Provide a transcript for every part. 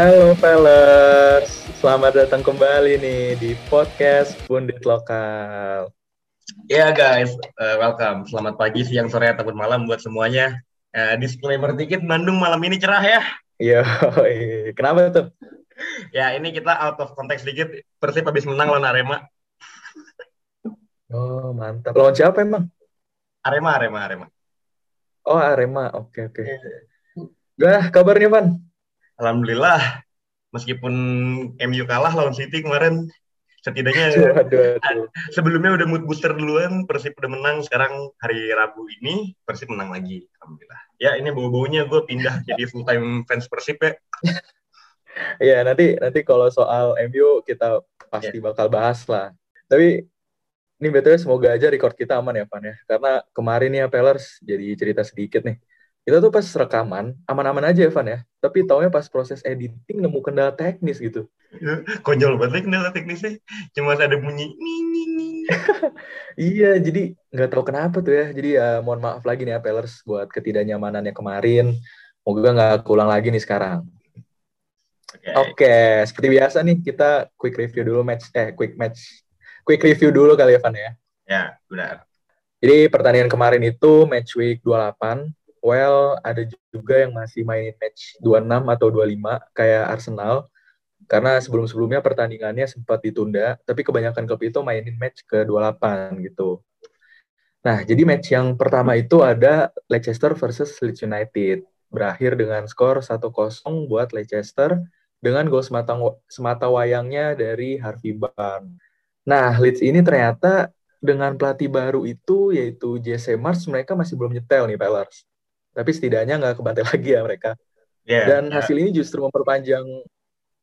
Halo fellas, selamat datang kembali nih di podcast Pundit Lokal. Ya yeah, guys, uh, welcome. Selamat pagi, siang, sore, ataupun malam buat semuanya. Uh, disclaimer dikit, Bandung malam ini cerah ya. Iya, kenapa tuh? ya ini kita out of context dikit. Persib habis menang lawan Arema. Oh mantap. Lawan siapa emang? Arema, Arema, Arema. Oh Arema, oke oke. Gah kabarnya Van? Alhamdulillah, meskipun MU kalah lawan City kemarin, setidaknya aduh, aduh. sebelumnya udah mood booster duluan, Persib udah menang, sekarang hari Rabu ini Persib menang lagi, Alhamdulillah. Ya ini bau-baunya gue pindah jadi full time fans Persib ya. Iya nanti nanti kalau soal MU kita pasti yeah. bakal bahas lah. Tapi ini betulnya semoga aja record kita aman ya Pan ya. Karena kemarin ya Pellers jadi cerita sedikit nih kita tuh pas rekaman aman-aman aja Evan ya. Tapi taunya pas proses editing nemu kendala teknis gitu. Ya, konyol banget kendala teknisnya. Cuma ada bunyi iya jadi nggak tahu kenapa tuh ya. Jadi ya mohon maaf lagi nih Apelers buat ketidaknyamanannya kemarin. Moga nggak keulang lagi nih sekarang. Oke, okay. okay, seperti biasa nih kita quick review dulu match eh quick match quick review dulu kali Evan ya. Ya, benar. Jadi pertandingan kemarin itu match week 28 well ada juga yang masih mainin match 26 atau 25 kayak Arsenal karena sebelum-sebelumnya pertandingannya sempat ditunda tapi kebanyakan klub itu mainin match ke 28 gitu. Nah, jadi match yang pertama itu ada Leicester versus Leeds United. Berakhir dengan skor 1-0 buat Leicester dengan gol semata, semata wayangnya dari Harvey Barnes. Nah, Leeds ini ternyata dengan pelatih baru itu yaitu Jesse Marsh mereka masih belum nyetel nih Pellers tapi setidaknya nggak kebantai lagi ya mereka. Yeah, dan yeah. hasil ini justru memperpanjang,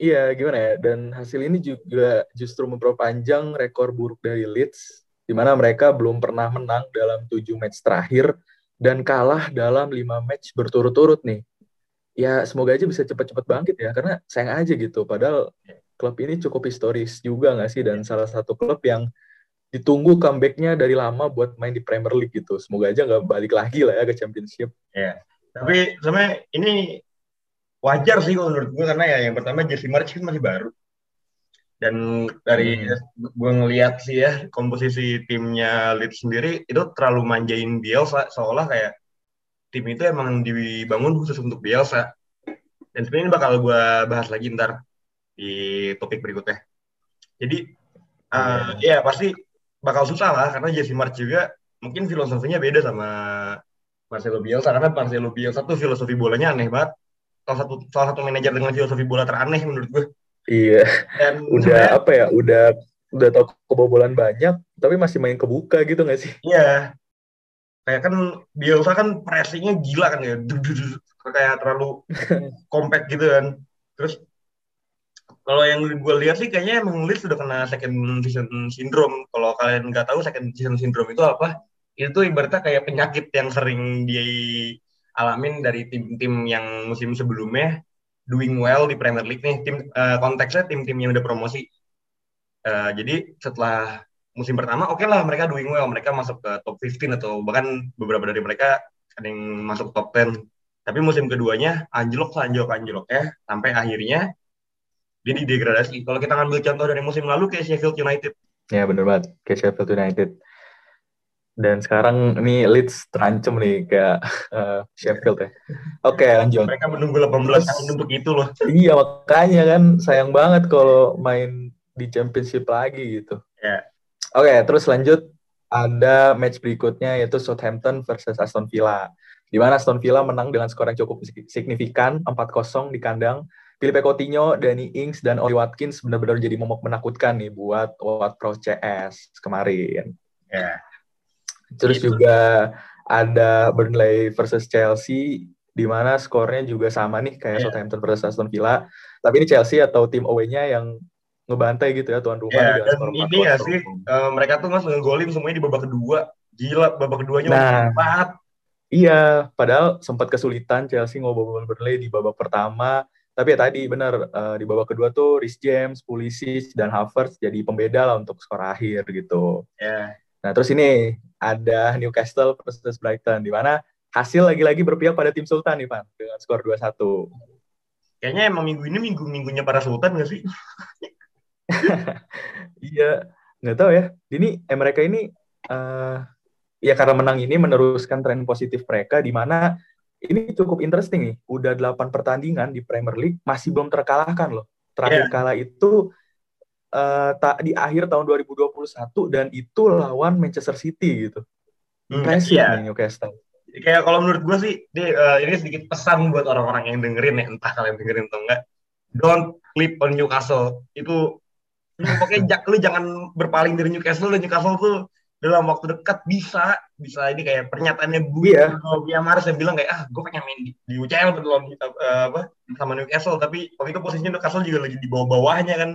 iya gimana ya? Dan hasil ini juga justru memperpanjang rekor buruk dari Leeds, di mana mereka belum pernah menang dalam tujuh match terakhir dan kalah dalam lima match berturut-turut nih. Ya semoga aja bisa cepat-cepat bangkit ya, karena sayang aja gitu. Padahal klub ini cukup historis juga nggak sih dan salah satu klub yang ditunggu comebacknya dari lama buat main di Premier League gitu. Semoga aja nggak balik lagi lah ya ke Championship. Ya, tapi sebenarnya ini wajar sih kalau menurut gue karena ya yang pertama Jesse March kan masih baru. Dan dari hmm. gue ngeliat sih ya komposisi timnya Leeds sendiri itu terlalu manjain Bielsa seolah kayak tim itu emang dibangun khusus untuk Bielsa. Dan sebenarnya ini bakal gue bahas lagi ntar di topik berikutnya. Jadi uh, ya pasti bakal susah lah karena Jesse March juga mungkin filosofinya beda sama Marcelo Bielsa karena Marcelo Bielsa tuh filosofi bolanya aneh banget. Salah satu salah satu manajer dengan filosofi bola teraneh menurut gue. Iya. Dan udah apa ya? Udah udah tau kebobolan banyak tapi masih main kebuka gitu gak sih? Iya. Kayak kan Bielsa kan pressingnya gila kan ya. Kayak terlalu compact gitu kan. Terus kalau yang gue lihat sih kayaknya emang Leeds sudah kena second season syndrome. Kalau kalian nggak tahu second season syndrome itu apa? Itu ibaratnya kayak penyakit yang sering dialamin dari tim-tim yang musim sebelumnya doing well di Premier League nih. Tim uh, konteksnya tim-tim yang udah promosi. Uh, jadi setelah musim pertama oke okay lah mereka doing well, mereka masuk ke top 15 atau bahkan beberapa dari mereka ada yang masuk top 10. Tapi musim keduanya anjlok anjlok anjlok ya sampai akhirnya jadi degradasi. Kalau kita ngambil contoh dari musim lalu kayak Sheffield United. Ya benar banget, kayak Sheffield United. Dan sekarang ini Leeds terancam nih kayak uh, Sheffield ya. Oke okay, lanjut. Mereka menunggu 18 tahun untuk itu loh. Iya makanya kan sayang banget kalau main di Championship lagi gitu. Ya. Oke okay, terus lanjut ada match berikutnya yaitu Southampton versus Aston Villa. Di mana Aston Villa menang dengan skor yang cukup signifikan 4-0 di kandang Filipe Coutinho, Danny Ings, dan Oli Watkins benar-benar jadi momok menakutkan nih buat Watt Pro CS kemarin. Yeah. Terus Itu. juga ada Burnley versus Chelsea, di mana skornya juga sama nih kayak yeah. Southampton versus Aston Villa. Tapi ini Chelsea atau tim away-nya yang ngebantai gitu ya tuan rumah. Yeah, dan ini ya sih, uh, mereka tuh mas ngegolin semuanya di babak kedua. Gila, babak keduanya nah, empat. Iya, padahal sempat kesulitan Chelsea ngobol Burnley di babak pertama tapi ya tadi benar uh, di babak kedua tuh Rhys James, Pulisic dan Havertz jadi pembeda lah untuk skor akhir gitu. Yeah. Nah terus ini ada Newcastle versus Brighton di mana hasil lagi-lagi berpihak pada tim Sultan nih Pak dengan skor 2-1. kayaknya emang minggu ini minggu minggunya para sultan gak sih? iya, nggak tahu ya. Ini eh, mereka ini uh, ya karena menang ini meneruskan tren positif mereka di mana ini cukup interesting nih. Udah 8 pertandingan di Premier League masih belum terkalahkan loh. Terakhir yeah. kalah itu uh, tak di akhir tahun 2021 dan itu lawan Manchester City gitu. Hmm, yeah. nih Newcastle. Kayak kalau menurut gue sih, di, uh, ini sedikit pesan buat orang-orang yang dengerin ya, entah kalian dengerin atau enggak. Don't clip on Newcastle. Itu pokoknya lu jangan berpaling dari Newcastle dan Newcastle tuh dalam waktu dekat bisa bisa. Ini kayak pernyataannya Bu ya Bruno Mars yang bilang kayak ah gue pengen main di, di UCL betul uh, apa sama Newcastle. Tapi waktu itu posisinya Newcastle juga lagi di bawah-bawahnya kan.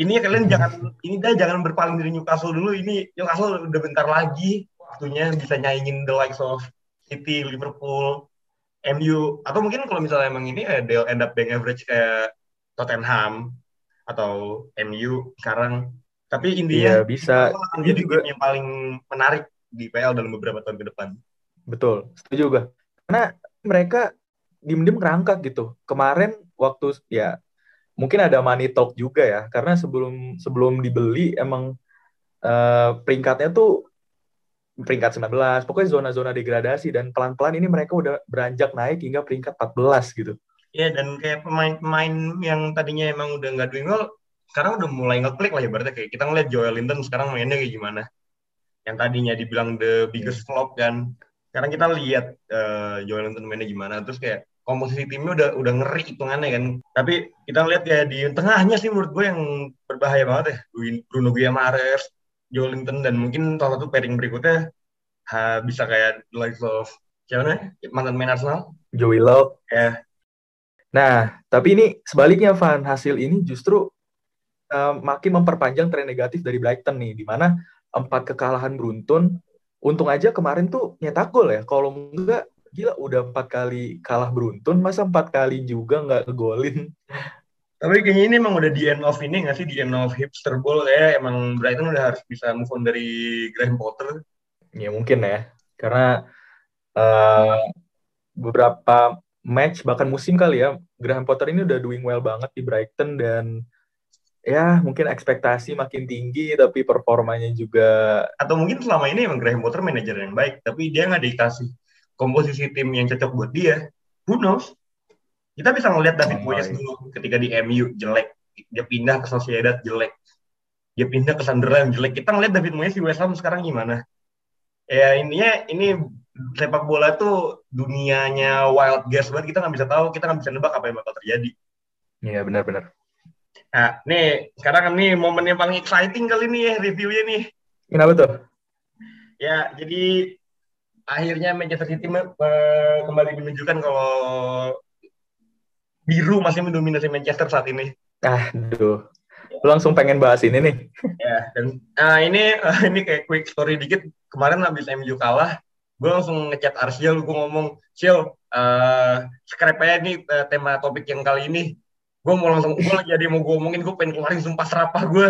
Ini kalian jangan ini dah jangan berpaling dari Newcastle dulu. Ini Newcastle udah bentar lagi waktunya bisa nyaingin the likes of City Liverpool MU atau mungkin kalau misalnya emang ini eh, they'll end up being average kayak Tottenham atau MU sekarang tapi intinya iya, bisa. Jadi juga yang paling menarik di PL dalam beberapa tahun ke depan. Betul, setuju juga. Karena mereka diem-diem kerangkak gitu. Kemarin waktu ya mungkin ada money talk juga ya, karena sebelum sebelum dibeli emang uh, peringkatnya tuh peringkat 19, pokoknya zona-zona degradasi dan pelan-pelan ini mereka udah beranjak naik hingga peringkat 14 gitu. Iya dan kayak pemain-pemain yang tadinya emang udah nggak doing well sekarang udah mulai ngeklik lah ya berarti kayak kita ngeliat Joel Linton sekarang mainnya kayak gimana. Yang tadinya dibilang the biggest flop kan sekarang kita lihat uh, Joel Linton mainnya gimana. Terus kayak komposisi timnya udah udah ngeri hitungannya kan. Tapi kita lihat ya di tengahnya sih menurut gue yang berbahaya banget ya. Bruno Guimaraes Joel Linton dan mungkin salah satu pairing berikutnya ha, bisa kayak like of siapa mantan main Arsenal. Joey Love. Ya. Nah, tapi ini sebaliknya Van, hasil ini justru uh, makin memperpanjang tren negatif dari Brighton nih, di mana empat kekalahan beruntun. Untung aja kemarin tuh nyetak gol ya. Kalau enggak, gila udah empat kali kalah beruntun, masa empat kali juga nggak ngegolin. Tapi kayaknya ini emang udah di end of ini nggak sih, di end of hipster ball ya. Emang Brighton udah harus bisa move on dari Graham Potter. Ya mungkin ya, karena uh, beberapa match bahkan musim kali ya Graham Potter ini udah doing well banget di Brighton dan ya mungkin ekspektasi makin tinggi tapi performanya juga atau mungkin selama ini emang Graham Potter manajer yang baik tapi dia nggak dikasih komposisi tim yang cocok buat dia. Who knows? Kita bisa ngelihat David oh Moyes dulu ketika di MU jelek. Dia pindah ke Sociedad jelek. Dia pindah ke Sunderland jelek. Kita ngelihat David Moyes di West Ham sekarang gimana? Ya ininya ini sepak bola tuh dunianya wild guess banget. Kita nggak bisa tahu kita nggak bisa nebak apa yang bakal terjadi. Iya benar-benar Nah, nih sekarang nih momen yang paling exciting kali ini ya reviewnya nih. Kenapa tuh? Ya, jadi akhirnya Manchester City kembali menunjukkan kalau biru masih mendominasi Manchester saat ini. Ah, duh. Lu langsung pengen bahas ini nih. ya, dan nah ini ini kayak quick story dikit. Kemarin habis MU kalah, gue langsung ngechat Arsiel, gue ngomong, Sil, uh, scrap aja nih uh, tema topik yang kali ini gue mau langsung gue lagi ada mau gue omongin gue pengen keluarin sumpah serapah gue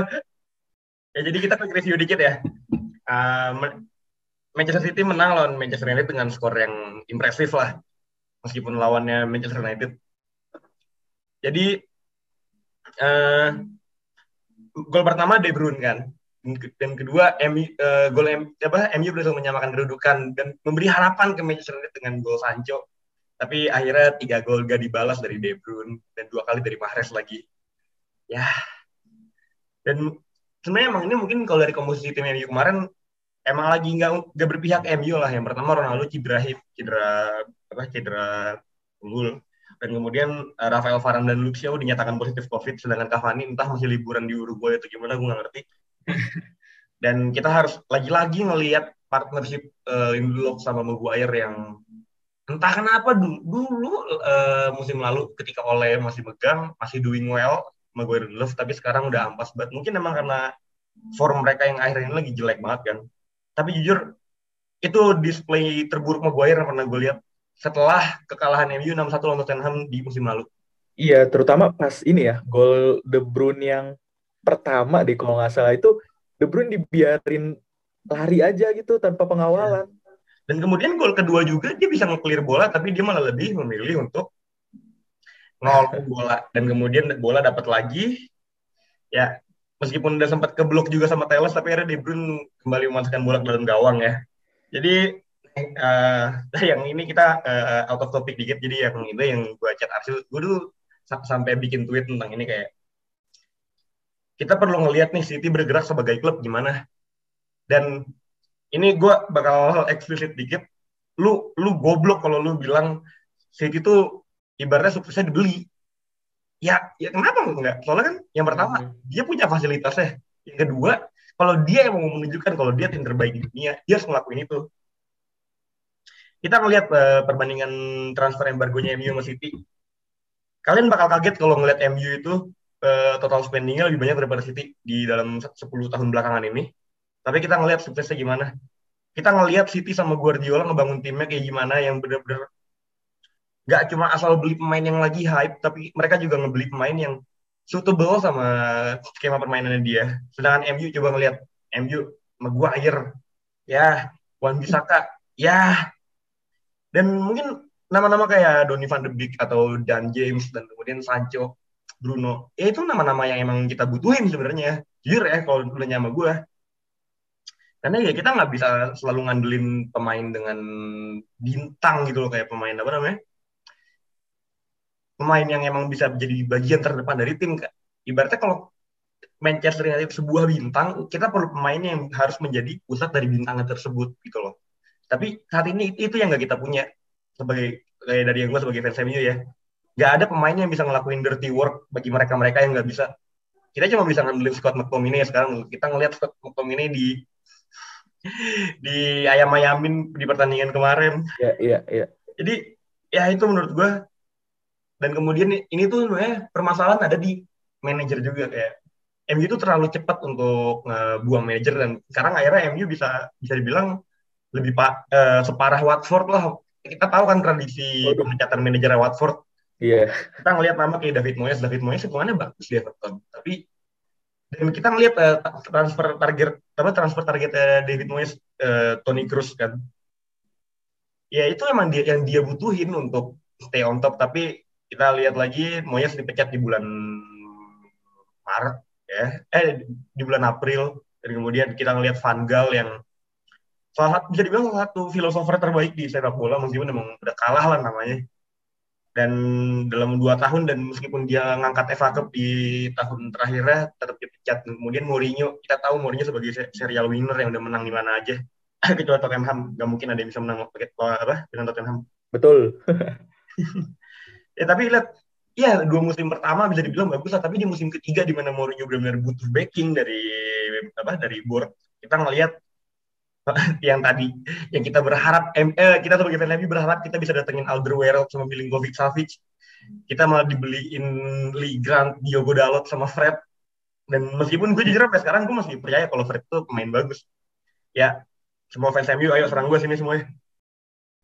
ya jadi kita ke review dikit ya. Uh, Manchester City menang lawan Manchester United dengan skor yang impresif lah meskipun lawannya Manchester United. Jadi uh, gol pertama De Bruyne kan dan kedua MU, uh, gol M, apa MU berhasil menyamakan kedudukan dan memberi harapan ke Manchester United dengan gol Sancho tapi akhirnya tiga gol gak dibalas dari De Bruyne dan dua kali dari Mahrez lagi. Ya. Dan sebenarnya emang ini mungkin kalau dari komposisi tim MU kemarin emang lagi nggak nggak berpihak MU lah. Yang pertama Ronaldo cedera hip cedera apa cedera unggul. Dan kemudian uh, Rafael Varane dan Luxio dinyatakan positif COVID sedangkan Cavani entah masih liburan di Uruguay atau gimana gue nggak ngerti. Dan kita harus lagi-lagi ngelihat partnership uh, Lindelof sama Maguire yang entah kenapa dulu, dulu uh, musim lalu ketika Oleh masih megang masih doing well Maguire Love tapi sekarang udah ampas banget. Mungkin emang karena form mereka yang akhir ini lagi jelek banget kan. Tapi jujur itu display terburuk Maguire yang pernah gue lihat setelah kekalahan MU 6-1 lawan Tottenham di musim lalu. Iya terutama pas ini ya gol De Bruyne yang pertama deh kalau nggak salah. Itu De Bruyne dibiarin lari aja gitu tanpa pengawalan. ya dan kemudian gol kedua juga dia bisa nge-clear bola tapi dia malah lebih memilih untuk nol bola. Dan kemudian bola dapat lagi. Ya meskipun udah sempat keblok juga sama Teles tapi akhirnya De Bruyne kembali memasukkan bola ke dalam gawang ya. Jadi uh, yang ini kita uh, out of topic dikit. Jadi yang itu yang gue chat Arsul gue dulu sampai bikin tweet tentang ini kayak kita perlu ngelihat nih City bergerak sebagai klub gimana? Dan ini gue bakal eksplisit dikit. Lu lu goblok kalau lu bilang City itu ibaratnya suksesnya dibeli. Ya ya kenapa enggak? Soalnya kan yang pertama hmm. dia punya fasilitasnya. Yang kedua kalau dia yang mau menunjukkan kalau dia tim terbaik di dunia dia harus ngelakuin itu. Kita ngelihat uh, perbandingan transfer embargonya MU sama City. Kalian bakal kaget kalau ngelihat MU itu uh, total spendingnya lebih banyak daripada City di dalam 10 tahun belakangan ini tapi kita ngelihat suksesnya gimana kita ngelihat City sama Guardiola ngebangun timnya kayak gimana yang bener-bener gak cuma asal beli pemain yang lagi hype, tapi mereka juga ngebeli pemain yang suitable sama skema permainannya dia. Sedangkan MU coba ngelihat MU Maguire, ya, Wan Bisaka, ya, dan mungkin nama-nama kayak Donny van de Beek atau Dan James dan kemudian Sancho, Bruno, ya itu nama-nama yang emang kita butuhin sebenarnya. Jujur ya kalau nanya sama gue, karena ya kita nggak bisa selalu ngandelin pemain dengan bintang gitu loh kayak pemain apa namanya? Pemain yang emang bisa menjadi bagian terdepan dari tim ibaratnya kalau Manchester United sebuah bintang kita perlu pemain yang harus menjadi pusat dari bintangnya tersebut gitu loh. Tapi saat ini itu yang nggak kita punya sebagai kayak dari yang gue sebagai fans MU ya. Nggak ada pemain yang bisa ngelakuin dirty work bagi mereka mereka yang nggak bisa. Kita cuma bisa ngandelin Scott McTominay sekarang kita ngelihat Scott McTominay di di ayam-ayamin di pertandingan kemarin. Iya, iya, iya. Jadi ya itu menurut gue dan kemudian ini tuh sebenarnya permasalahan ada di manajer juga kayak MU itu terlalu cepat untuk buang manajer dan sekarang akhirnya MU bisa bisa dibilang lebih pak uh, separah Watford lah. Kita tahu kan tradisi pemecatan manajer Watford. Iya. Yeah. Kita ngelihat nama kayak David Moyes, David Moyes semuanya bagus di Everton, tapi dan kita ngelihat uh, transfer target apa transfer target uh, David Moyes uh, Tony Cruz kan? Ya itu emang dia yang dia butuhin untuk stay on top. Tapi kita lihat lagi Moyes dipecat di bulan Maret ya. Eh di bulan April. Dan kemudian kita ngelihat Van Gaal yang salah satu bisa dibilang salah satu filosofer terbaik di sepak bola meskipun emang udah kalah lah namanya dan dalam dua tahun dan meskipun dia ngangkat FA Cup di tahun terakhirnya tetap dipecat. Kemudian Mourinho kita tahu Mourinho sebagai serial winner yang udah menang di mana aja. Kecuali Tottenham nggak mungkin ada yang bisa menang pakai apa dengan Tottenham. Betul. Ya tapi lihat ya dua musim pertama bisa dibilang bagus lah. Tapi di musim ketiga di mana Mourinho benar-benar butuh backing dari apa dari board kita ngelihat yang tadi yang kita berharap eh, kita sebagai fan MU berharap kita bisa datengin Alderweireld sama Milinkovic Savic. Kita malah dibeliin Lee Grant, Diogo Dalot sama Fred. Dan meskipun gue jujur sampai sekarang gue masih percaya kalau Fred itu pemain bagus. Ya semua fans MU ayo serang gue sini semuanya.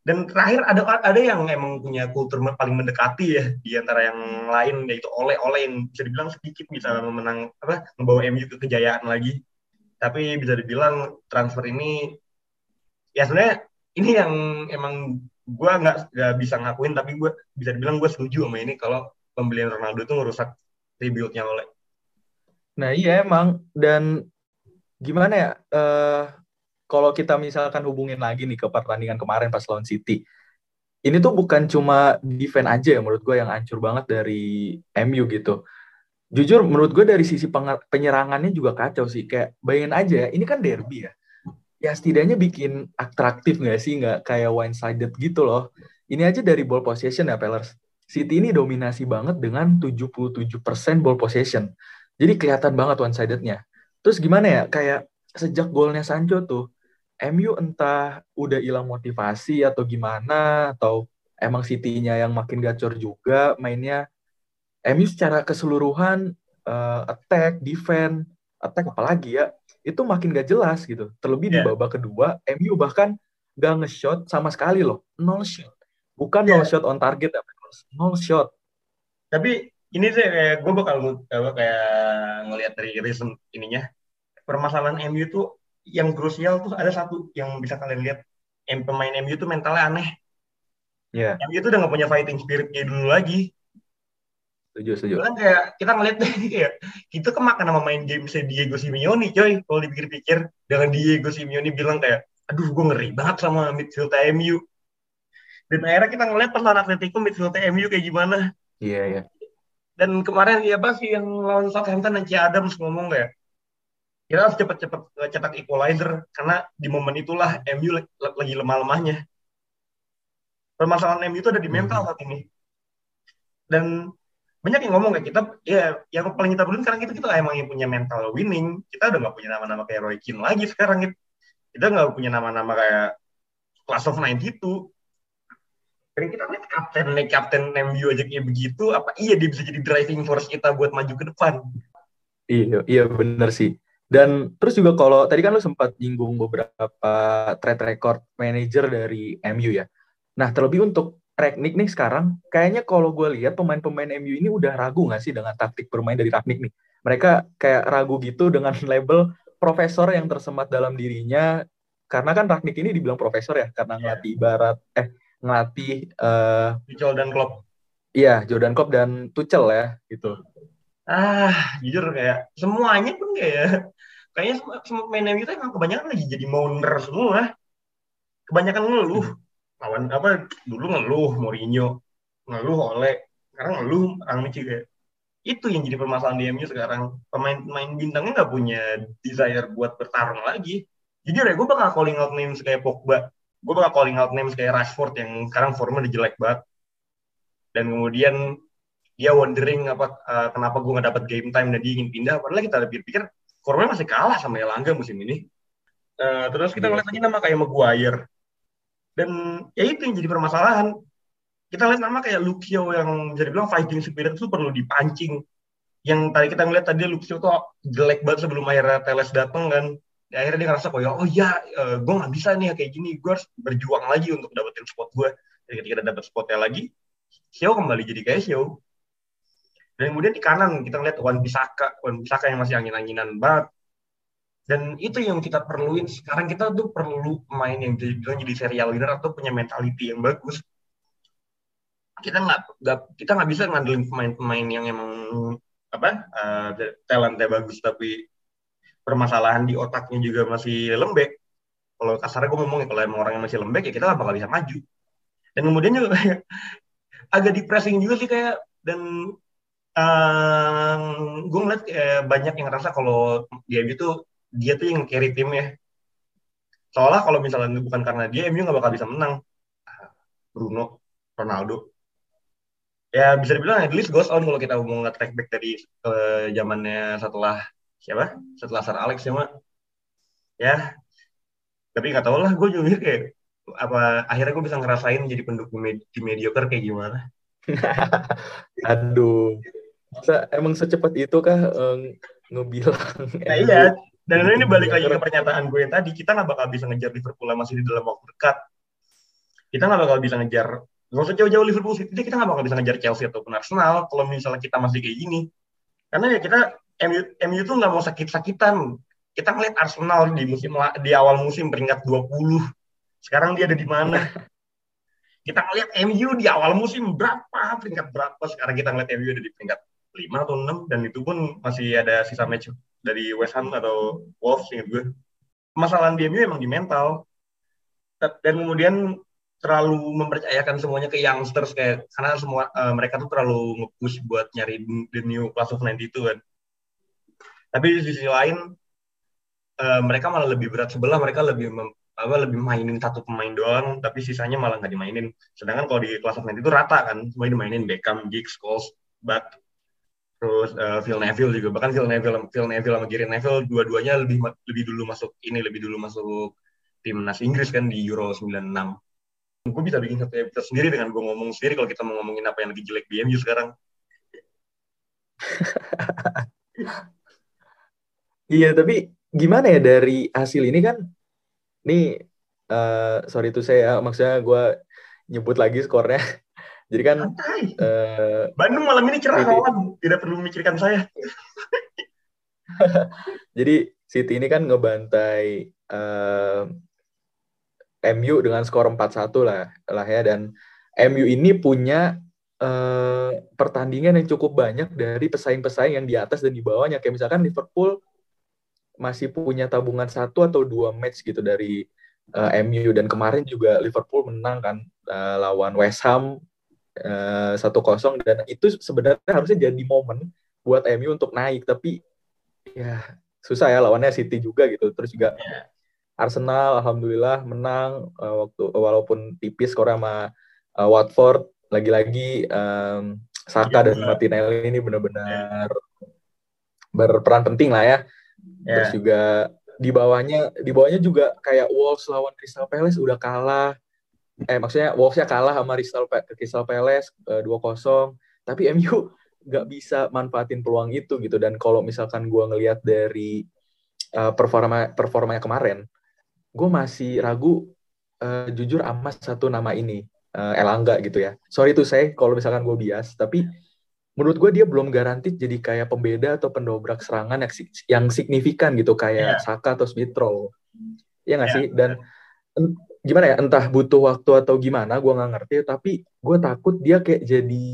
Dan terakhir ada ada yang emang punya kultur paling mendekati ya di antara yang lain yaitu oleh-oleh yang bisa dibilang sedikit bisa menang apa membawa MU ke kejayaan lagi tapi bisa dibilang transfer ini ya sebenarnya ini yang emang gue nggak nggak bisa ngakuin tapi gue bisa dibilang gue setuju sama ini kalau pembelian Ronaldo itu merusak rebuildnya oleh nah iya emang. Dan gimana ya uh, kalau kita misalkan hubungin lagi nih ke pertandingan kemarin pas lawan City ini tuh bukan cuma defense aja ya menurut gue yang hancur banget dari MU gitu jujur menurut gue dari sisi penyerangannya juga kacau sih. Kayak bayangin aja ya ini kan derby ya. Ya setidaknya bikin atraktif nggak sih? Nggak kayak one sided gitu loh. Ini aja dari ball possession ya Pellers. City ini dominasi banget dengan 77% ball possession. Jadi kelihatan banget one sidednya terus gimana ya? Kayak sejak golnya Sancho tuh MU entah udah hilang motivasi atau gimana atau emang City-nya yang makin gacor juga mainnya MU secara keseluruhan uh, attack, defense, attack apalagi ya, itu makin gak jelas gitu. Terlebih yeah. di babak kedua, MU bahkan gak nge-shot sama sekali loh. Nol shot. Bukan yeah. nol shot on target ya, nol shot. Tapi ini sih kayak gue bakal apa, kayak ngelihat dari recent ininya. Permasalahan MU tuh yang krusial tuh ada satu yang bisa kalian lihat. Pemain MU tuh mentalnya aneh. Yeah. MU tuh udah gak punya fighting spirit kayak dulu lagi setuju setuju. Kan kayak kita ngeliat deh kayak kita kemakan sama main game si Diego Simeone coy. Kalau dipikir-pikir dengan Diego Simeone bilang kayak aduh gue ngeri banget sama midfield MU dan akhirnya kita ngeliat pas lawan Atletico midfield MU kayak gimana. Iya iya. Dan kemarin ya apa sih yang lawan Southampton dan Adams ngomong kayak kita harus cepet-cepet cetak equalizer karena di momen itulah MU lagi lemah-lemahnya. Permasalahan MU itu ada di mental hmm. saat ini. Dan banyak yang ngomong kayak kita ya yang paling kita perlu sekarang kita kita emang yang punya mental winning. Kita udah nggak punya nama-nama kayak Roy Keane lagi sekarang. Gitu kita nggak punya nama-nama kayak Class of 92 dan kita lihat kapten kapten MU aja kayak begitu apa iya dia bisa jadi driving force kita buat maju ke depan? Iya iya benar sih. Dan terus juga kalau tadi kan lu sempat nyinggung beberapa track record manager dari MU ya. Nah terlebih untuk Ragnik nih sekarang kayaknya kalau gue lihat pemain-pemain MU ini udah ragu nggak sih dengan taktik bermain dari Ragnik nih? Mereka kayak ragu gitu dengan label profesor yang tersemat dalam dirinya karena kan Ragnik ini dibilang profesor ya karena ngelatih ibarat eh ngelatih uh, Jordan Klopp. Iya, Jordan Klopp dan Tuchel ya gitu. Ah, jujur kayak semuanya pun kayak kayaknya semua pemain MU itu emang kebanyakan lagi jadi moaner semua. Kebanyakan ngeluh. Hmm lawan apa dulu ngeluh Mourinho ngeluh oleh sekarang ngeluh Rangnick juga itu yang jadi permasalahan di MU sekarang. Pemain-pemain bintangnya nggak punya desire buat bertarung lagi. Jujur ya gue bakal calling out names kayak Pogba. Gue bakal calling out names kayak Rashford yang sekarang formnya udah jelek banget. Dan kemudian dia wondering apa uh, kenapa gue nggak dapat game time dan dia ingin pindah. Padahal kita lebih pikir formnya masih kalah sama Elangga musim ini. Uh, terus kita yeah. ngeliat lagi nama kayak Maguire dan ya itu yang jadi permasalahan. Kita lihat nama kayak Lucio yang jadi bilang fighting spirit itu perlu dipancing. Yang tadi kita ngeliat tadi Lucio tuh jelek banget sebelum akhirnya Teles datang kan. Ya, akhirnya dia ngerasa ya oh ya uh, gue nggak bisa nih kayak gini. Gue harus berjuang lagi untuk dapetin spot gue jadi ketika dapet spotnya lagi Xiao kembali jadi kayak Xiao. Dan kemudian di kanan kita ngeliat Wan Bisaka. Wan Bisaka yang masih angin-anginan banget dan itu yang kita perluin. Sekarang kita tuh perlu pemain yang jadi, jadi serial leader atau punya mentality yang bagus. Kita nggak kita nggak bisa ngandelin pemain-pemain yang emang apa uh, talentnya bagus tapi permasalahan di otaknya juga masih lembek. Kalau kasarnya gue ngomong kalau emang orang yang masih lembek ya kita nggak bakal bisa maju. Dan kemudian juga kayak agak depressing juga sih kayak dan um, gue ngeliat kayak banyak yang ngerasa kalau dia itu dia tuh yang carry timnya. Soalnya kalau misalnya bukan karena dia MU nggak bakal bisa menang. Bruno Ronaldo. Ya bisa dibilang at least goes on kalau kita mau nge-track back dari uh, zamannya setelah siapa? Setelah Sir Alex ya mak ya. Tapi nggak tahu lah gue juga kayak apa akhirnya gue bisa ngerasain jadi pendukung med di mediocre kayak gimana? Aduh. Emang secepat itu kah um, ngebilang nah, iya dan ini balik lagi ke pernyataan gue yang tadi, kita nggak bakal bisa ngejar Liverpool masih di dalam waktu dekat. Kita nggak bakal bisa ngejar, nggak usah jauh-jauh Liverpool City, kita nggak bakal bisa ngejar Chelsea ataupun Arsenal kalau misalnya kita masih kayak gini. Karena ya kita, MU, MU tuh nggak mau sakit-sakitan. Kita ngeliat Arsenal di musim di awal musim peringkat 20. Sekarang dia ada di mana? Kita ngeliat MU di awal musim berapa, peringkat berapa. Sekarang kita ngeliat MU ada di peringkat 5 atau 6 dan itu pun masih ada sisa match dari West Ham atau Wolves ingat gue masalah di MU emang di mental. Dan kemudian terlalu mempercayakan semuanya ke youngsters kayak karena semua uh, mereka tuh terlalu nge-push buat nyari the new class of 90 itu kan. Tapi di sisi lain uh, mereka malah lebih berat sebelah mereka lebih mem, apa lebih mainin satu pemain doang tapi sisanya malah nggak dimainin. Sedangkan kalau di class of 90 itu rata kan semua dimainin Beckham, Giggs, Scholes, Buck terus uh, Phil Neville juga. Bahkan Phil Neville Phil Neville sama Gary Neville dua-duanya lebih lebih dulu masuk ini lebih dulu masuk timnas Inggris kan di Euro 96 gue bisa bikin satu episode sendiri dengan gue ngomong sendiri kalau kita mau ngomongin apa yang lagi jelek di MU sekarang. Iya tapi gimana ya dari hasil ini kan? Nih uh, sorry itu saya maksudnya gue nyebut lagi skornya jadi kan uh, Bandung malam ini cerah kawan, tidak perlu memikirkan saya. Jadi City ini kan ngebantai uh, eh, MU dengan skor 4-1 lah lah ya. Dan MU ini punya uh, pertandingan yang cukup banyak dari pesaing-pesaing yang di atas dan di bawahnya. Kayak misalkan Liverpool masih punya tabungan satu atau dua match gitu dari uh, MU dan kemarin juga Liverpool menang kan uh, lawan West Ham satu uh, kosong dan itu sebenarnya harusnya jadi momen buat MU untuk naik tapi ya susah ya lawannya City juga gitu terus juga yeah. Arsenal alhamdulillah menang uh, waktu walaupun tipis skor sama uh, Watford lagi-lagi um, Saka dan Martinelli ini benar-benar berperan penting lah ya. Yeah. Terus juga di bawahnya di bawahnya juga kayak Wolves lawan Crystal Palace udah kalah. Eh maksudnya Wolvesnya kalah sama Crystal, Crystal Palace uh, 2-0. Tapi MU nggak bisa manfaatin peluang itu gitu dan kalau misalkan gue ngelihat dari uh, performa performanya kemarin gue masih ragu uh, jujur sama satu nama ini uh, Elangga gitu ya. Sorry tuh saya kalau misalkan gue bias, tapi menurut gue dia belum garanti jadi kayak pembeda atau pendobrak serangan yang, yang signifikan gitu kayak yeah. Saka atau Smithrow. Ya nggak yeah. sih? Dan gimana ya? Entah butuh waktu atau gimana, gue nggak ngerti. Tapi gue takut dia kayak jadi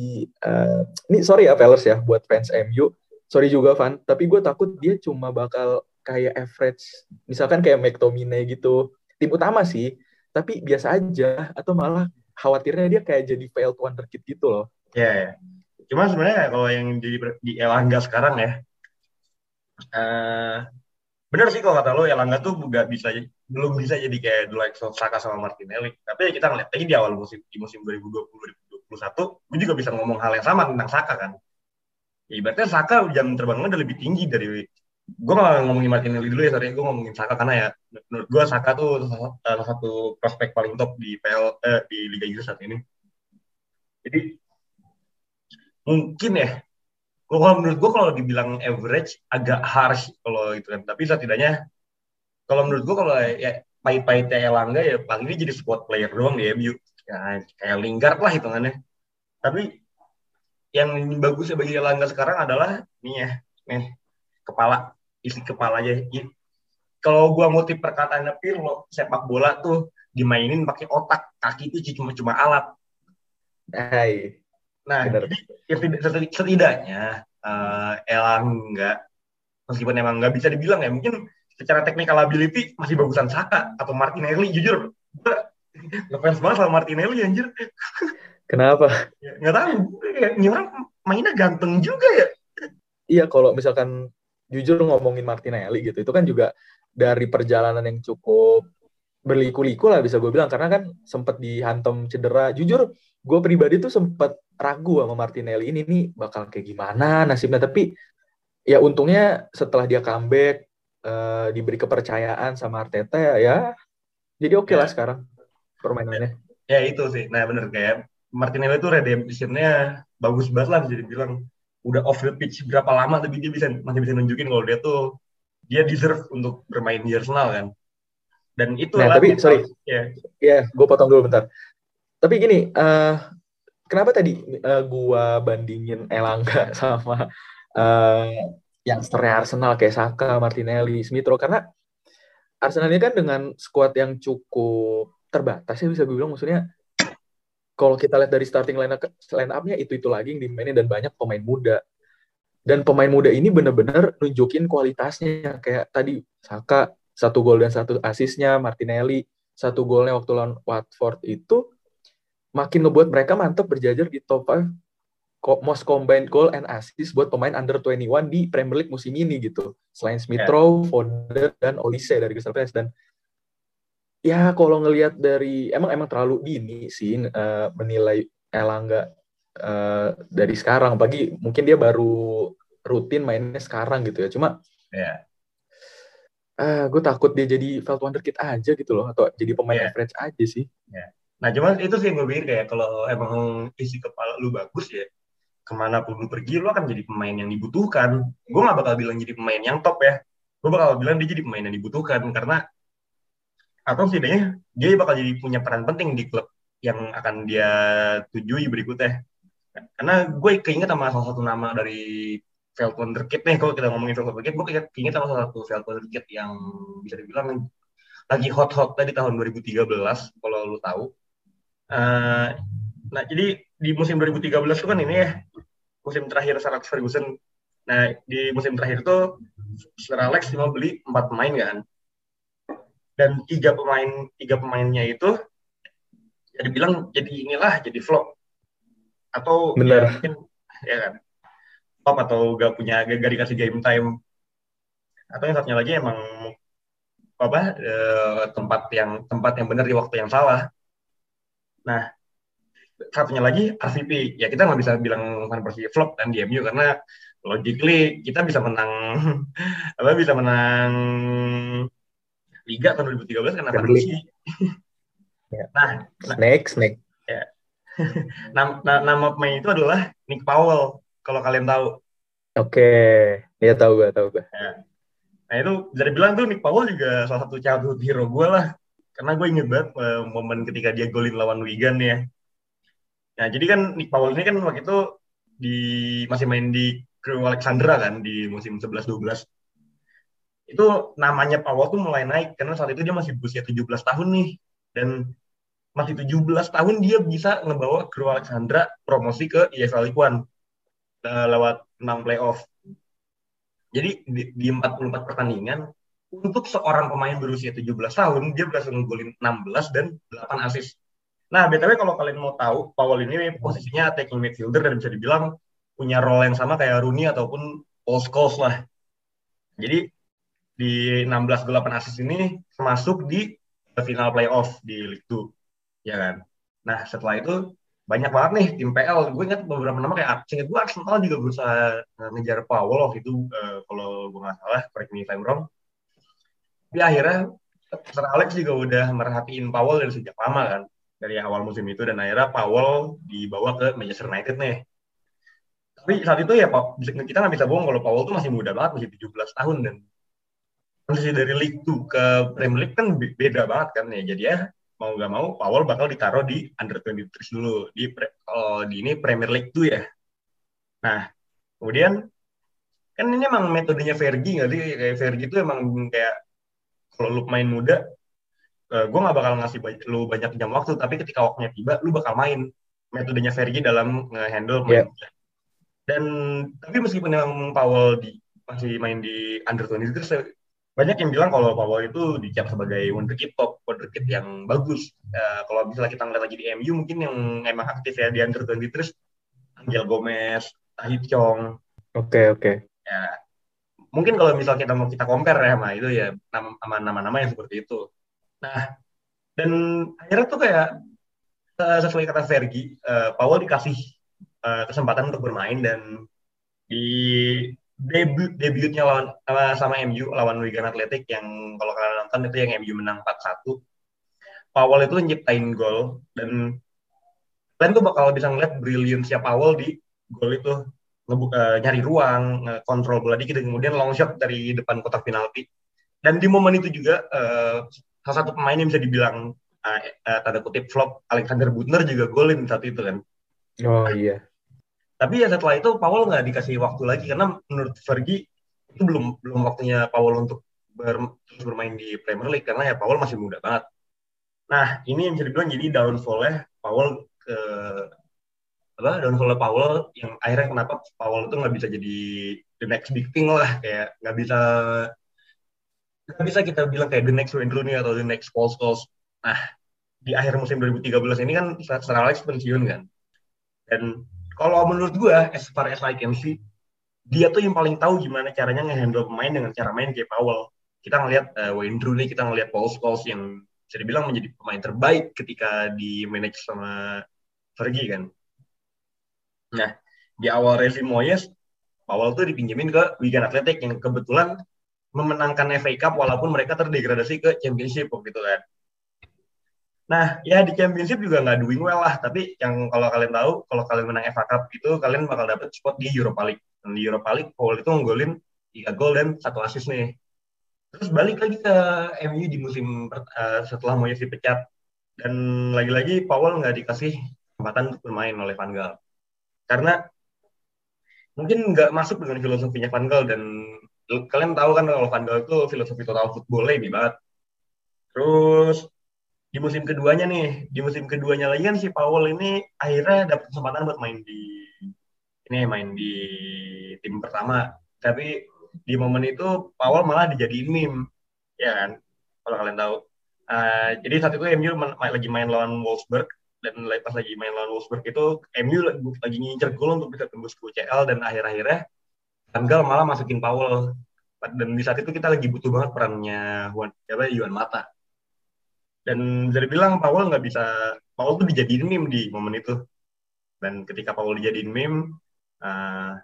uh, ini sorry ya Pellers ya buat fans MU. Sorry juga Van, tapi gue takut dia cuma bakal kayak average, misalkan kayak McTominay gitu, tim utama sih, tapi biasa aja atau malah khawatirnya dia kayak jadi failed wonderkid gitu loh. Iya, yeah, yeah. cuma sebenarnya kalau yang di, di Elangga sekarang ya, uh, bener sih kalau kata lo Elangga tuh nggak bisa belum bisa jadi kayak dulu like Saka sama Martinelli. Tapi kita ngeliat lagi di awal musim di musim 2020 2021, gue juga bisa ngomong hal yang sama tentang Saka kan. Ya, ibaratnya Saka jam terbangnya udah lebih tinggi dari gue gak ngomongin Martinelli dulu ya sorry gue ngomongin Saka karena ya menurut gue Saka tuh salah satu prospek paling top di PL eh, di Liga Inggris saat ini jadi mungkin ya kalau menurut gue kalau dibilang average agak harsh kalau itu kan tapi setidaknya kalau menurut gue kalau ya pahit-pahitnya Elangga ya paling ini jadi squad player doang di MU ya kayak Lingard lah hitungannya. Tapi yang bagus bagi Elangga sekarang adalah nih ya nih kepala isi kepala aja. Kalau gua ngutip perkataannya Pirlo sepak bola tuh dimainin pakai otak kaki itu cuma cuma alat. Hai. nah Benar. jadi ya, setidaknya uh, Elang enggak meskipun emang nggak bisa dibilang ya mungkin secara technical ability masih bagusan Saka atau Martinelli jujur. Ngefans banget sama Martinelli anjir. Kenapa? Ya, nggak tahu. Ya, ini orang mainnya ganteng juga ya. Iya kalau misalkan jujur ngomongin Martinelli gitu itu kan juga dari perjalanan yang cukup berliku-liku lah bisa gue bilang. Karena kan sempat dihantam cedera. Jujur gue pribadi tuh sempat ragu sama Martinelli ini nih bakal kayak gimana nasibnya. Tapi ya untungnya setelah dia comeback uh, diberi kepercayaan sama Arteta ya, ya. Jadi oke okay ya. lah sekarang permainannya. Ya, ya itu sih. Nah bener kayak Martinelli itu redemptionnya bagus banget lah bisa dibilang. Udah off the pitch berapa lama tapi dia bisa masih bisa nunjukin kalau dia tuh dia deserve untuk bermain di Arsenal kan. Dan itu nah, tapi sorry. ya. Yeah, gue potong dulu bentar. Tapi gini uh, kenapa tadi uh, gue bandingin Elangga sama uh, yang seternya Arsenal kayak Saka, Martinelli, Smithrow karena Arsenal ini kan dengan skuad yang cukup terbatas ya bisa gue bilang maksudnya kalau kita lihat dari starting line up line up-nya itu itu lagi yang dimainin dan banyak pemain muda. Dan pemain muda ini benar-benar nunjukin kualitasnya. Kayak tadi Saka satu gol dan satu asisnya, Martinelli satu golnya waktu lawan Watford itu makin ngebuat mereka mantap berjajar di top 5 most combined goal and assist buat pemain under 21 di Premier League musim ini gitu. Selain Smith Rowe, yeah. Foden dan Olise dari Crystal Palace dan ya kalau ngelihat dari emang emang terlalu dini sih uh, menilai Elangga uh, dari sekarang pagi mungkin dia baru rutin mainnya sekarang gitu ya cuma yeah. uh, gue takut dia jadi felt wonderkid aja gitu loh atau jadi pemain yeah. average aja sih yeah. nah cuma itu sih yang gue pikir kayak kalau emang isi kepala lu bagus ya ke mana pun lu pergi lu akan jadi pemain yang dibutuhkan gue gak bakal bilang jadi pemain yang top ya gue bakal bilang dia jadi pemain yang dibutuhkan karena atau setidaknya dia bakal jadi punya peran penting di klub yang akan dia tujui berikutnya. Karena gue keinget sama salah satu nama dari Falcon Wonderkid nih, kalau kita ngomongin Falcon Wonderkid, gue keinget sama salah satu Falcon Wonderkid yang bisa dibilang lagi hot-hot tadi tahun 2013, kalau lu tahu. Uh, nah, jadi di musim 2013 itu kan ini ya musim terakhir Sir Alex Ferguson. Nah di musim terakhir itu Sir Alex cuma beli empat pemain kan, dan tiga pemain tiga pemainnya itu jadi bilang jadi inilah jadi flop atau Bener. ya mungkin ya kan flop atau gak punya gak, gak dikasih game time atau yang satunya lagi emang apa eh, tempat yang tempat yang benar di waktu yang salah. Nah satunya lagi RCP ya kita nggak bisa bilang Van Persie flop kan di MU karena logically kita bisa menang apa bisa menang Liga tahun 2013 karena Van. Persie. Ya. Nah, Snake, snake. nama, nama pemain itu adalah Nick Powell kalau kalian tahu. Oke, ya tahu gue, tahu gue. Nah itu bisa dibilang tuh Nick Powell juga salah satu childhood hero gue lah. Karena gue inget banget uh, momen ketika dia golin lawan Wigan ya. Nah jadi kan Nick Powell ini kan waktu itu di masih main di Crew Alexandra kan di musim 11-12. Itu namanya Powell tuh mulai naik karena saat itu dia masih berusia 17 tahun nih. Dan masih 17 tahun dia bisa ngebawa Crew Alexandra promosi ke EFL League One uh, lewat 6 playoff. Jadi di, di 44 pertandingan untuk seorang pemain berusia 17 tahun dia berhasil ngegolin 16 dan 8 assist. Nah, BTW kalau kalian mau tahu, Powell ini posisinya attacking midfielder dan bisa dibilang punya role yang sama kayak Rooney ataupun Paul Scholes lah. Jadi di 16 8 assist ini termasuk di final playoff di League 2 ya kan. Nah setelah itu banyak banget nih tim PL. Gue ingat beberapa nama kayak singkat gue Arsenal juga berusaha ngejar Powell waktu itu uh, kalau gue nggak salah, correct me if I'm wrong. Tapi akhirnya Sir Alex juga udah merhatiin Powell dari sejak lama kan dari awal musim itu dan akhirnya Powell dibawa ke Manchester United nih. Tapi saat itu ya Pak, kita nggak bisa bohong kalau Powell tuh masih muda banget, masih 17 tahun dan posisi dari League 2 ke Premier League kan beda banget kan ya. Jadi ya mau nggak mau Powell bakal ditaruh di under 23 dulu di kalau di ini Premier League tuh ya. Nah, kemudian kan ini emang metodenya Fergie nggak sih kayak Fergie itu emang kayak kalau lu main muda uh, gue nggak bakal ngasih lu banyak jam waktu tapi ketika waktunya tiba lu bakal main metodenya Fergie dalam nge-handle main yeah. dan tapi meskipun yang Powell di masih main di under 23 banyak yang bilang kalau Powell itu dicap sebagai wonderkid top, wonderkid yang bagus. Uh, kalau misalnya kita ngeliat lagi di MU, mungkin yang emang aktif ya di under 23 Angel Gomez, Tahith Chong. Oke, okay, oke. Okay. Ya, mungkin kalau misalnya kita mau kita compare ya sama itu ya sama nama-nama yang seperti itu. Nah, dan akhirnya tuh kayak uh, sesuai kata Fergie, uh, Powell dikasih uh, kesempatan untuk bermain dan di debut debutnya lawan sama MU lawan Wigan Athletic yang kalau kalian nonton itu yang MU menang 4-1. Powell itu nyiptain gol dan kalian tuh bakal bisa ngeliat brilliance-nya Powell di gol itu ngebuka nyari ruang, kontrol bola dikit dan kemudian long shot dari depan kotak penalti. Dan di momen itu juga uh, salah satu pemain yang bisa dibilang uh, uh, tanda kutip flop Alexander Butner juga golin saat itu kan. Oh iya. Tapi ya setelah itu Powell nggak dikasih waktu lagi karena menurut Fergie itu belum belum waktunya Powell untuk ber, terus bermain di Premier League karena ya Powell masih muda banget. Nah ini yang bisa dibilang jadi downfall-nya Powell ke apa downfall Powell yang akhirnya kenapa Powell itu nggak bisa jadi the next big thing lah kayak nggak bisa nggak bisa kita bilang kayak the next Wayne Rooney atau the next Paul Scholes. Nah di akhir musim 2013 ini kan Sir Alex pensiun kan dan kalau menurut gue, as far as I can see, dia tuh yang paling tahu gimana caranya ngehandle pemain dengan cara main kayak Powell. Kita ngelihat uh, Wayne Rooney, kita ngelihat Paul Scholes yang bisa dibilang menjadi pemain terbaik ketika di manage sama Fergie kan. Nah, di awal rezim Moyes, Powell tuh dipinjemin ke Wigan Athletic yang kebetulan memenangkan FA Cup walaupun mereka terdegradasi ke Championship gitu kan. Nah, ya di championship juga nggak doing well lah. Tapi yang kalau kalian tahu, kalau kalian menang FA Cup itu kalian bakal dapet spot di Europa League. Dan di Europa League, Paul itu nggolin 3 gol dan satu assist nih. Terus balik lagi ke MU di musim uh, setelah Moyes dipecat. Dan lagi-lagi Powell nggak dikasih kesempatan untuk bermain oleh Van Gaal. Karena mungkin nggak masuk dengan filosofinya Van Gaal dan kalian tahu kan kalau Van Gaal itu filosofi total football ini banget. Terus di musim keduanya nih, di musim keduanya lagi kan si Powell ini akhirnya dapat kesempatan buat main di ini main di tim pertama. Tapi di momen itu Powell malah dijadiin meme, ya kan? Kalau kalian tahu. Uh, jadi saat itu MU lagi main lawan Wolfsburg dan pas lagi main lawan Wolfsburg itu MU lagi ngincer gol untuk bisa tembus ke UCL dan akhir-akhirnya Tanggal malah masukin Powell dan di saat itu kita lagi butuh banget perannya Juan siapa? Yuan Mata. Dan bisa dibilang Powell nggak bisa Powell tuh dijadiin meme di momen itu. Dan ketika Powell dijadiin meme uh,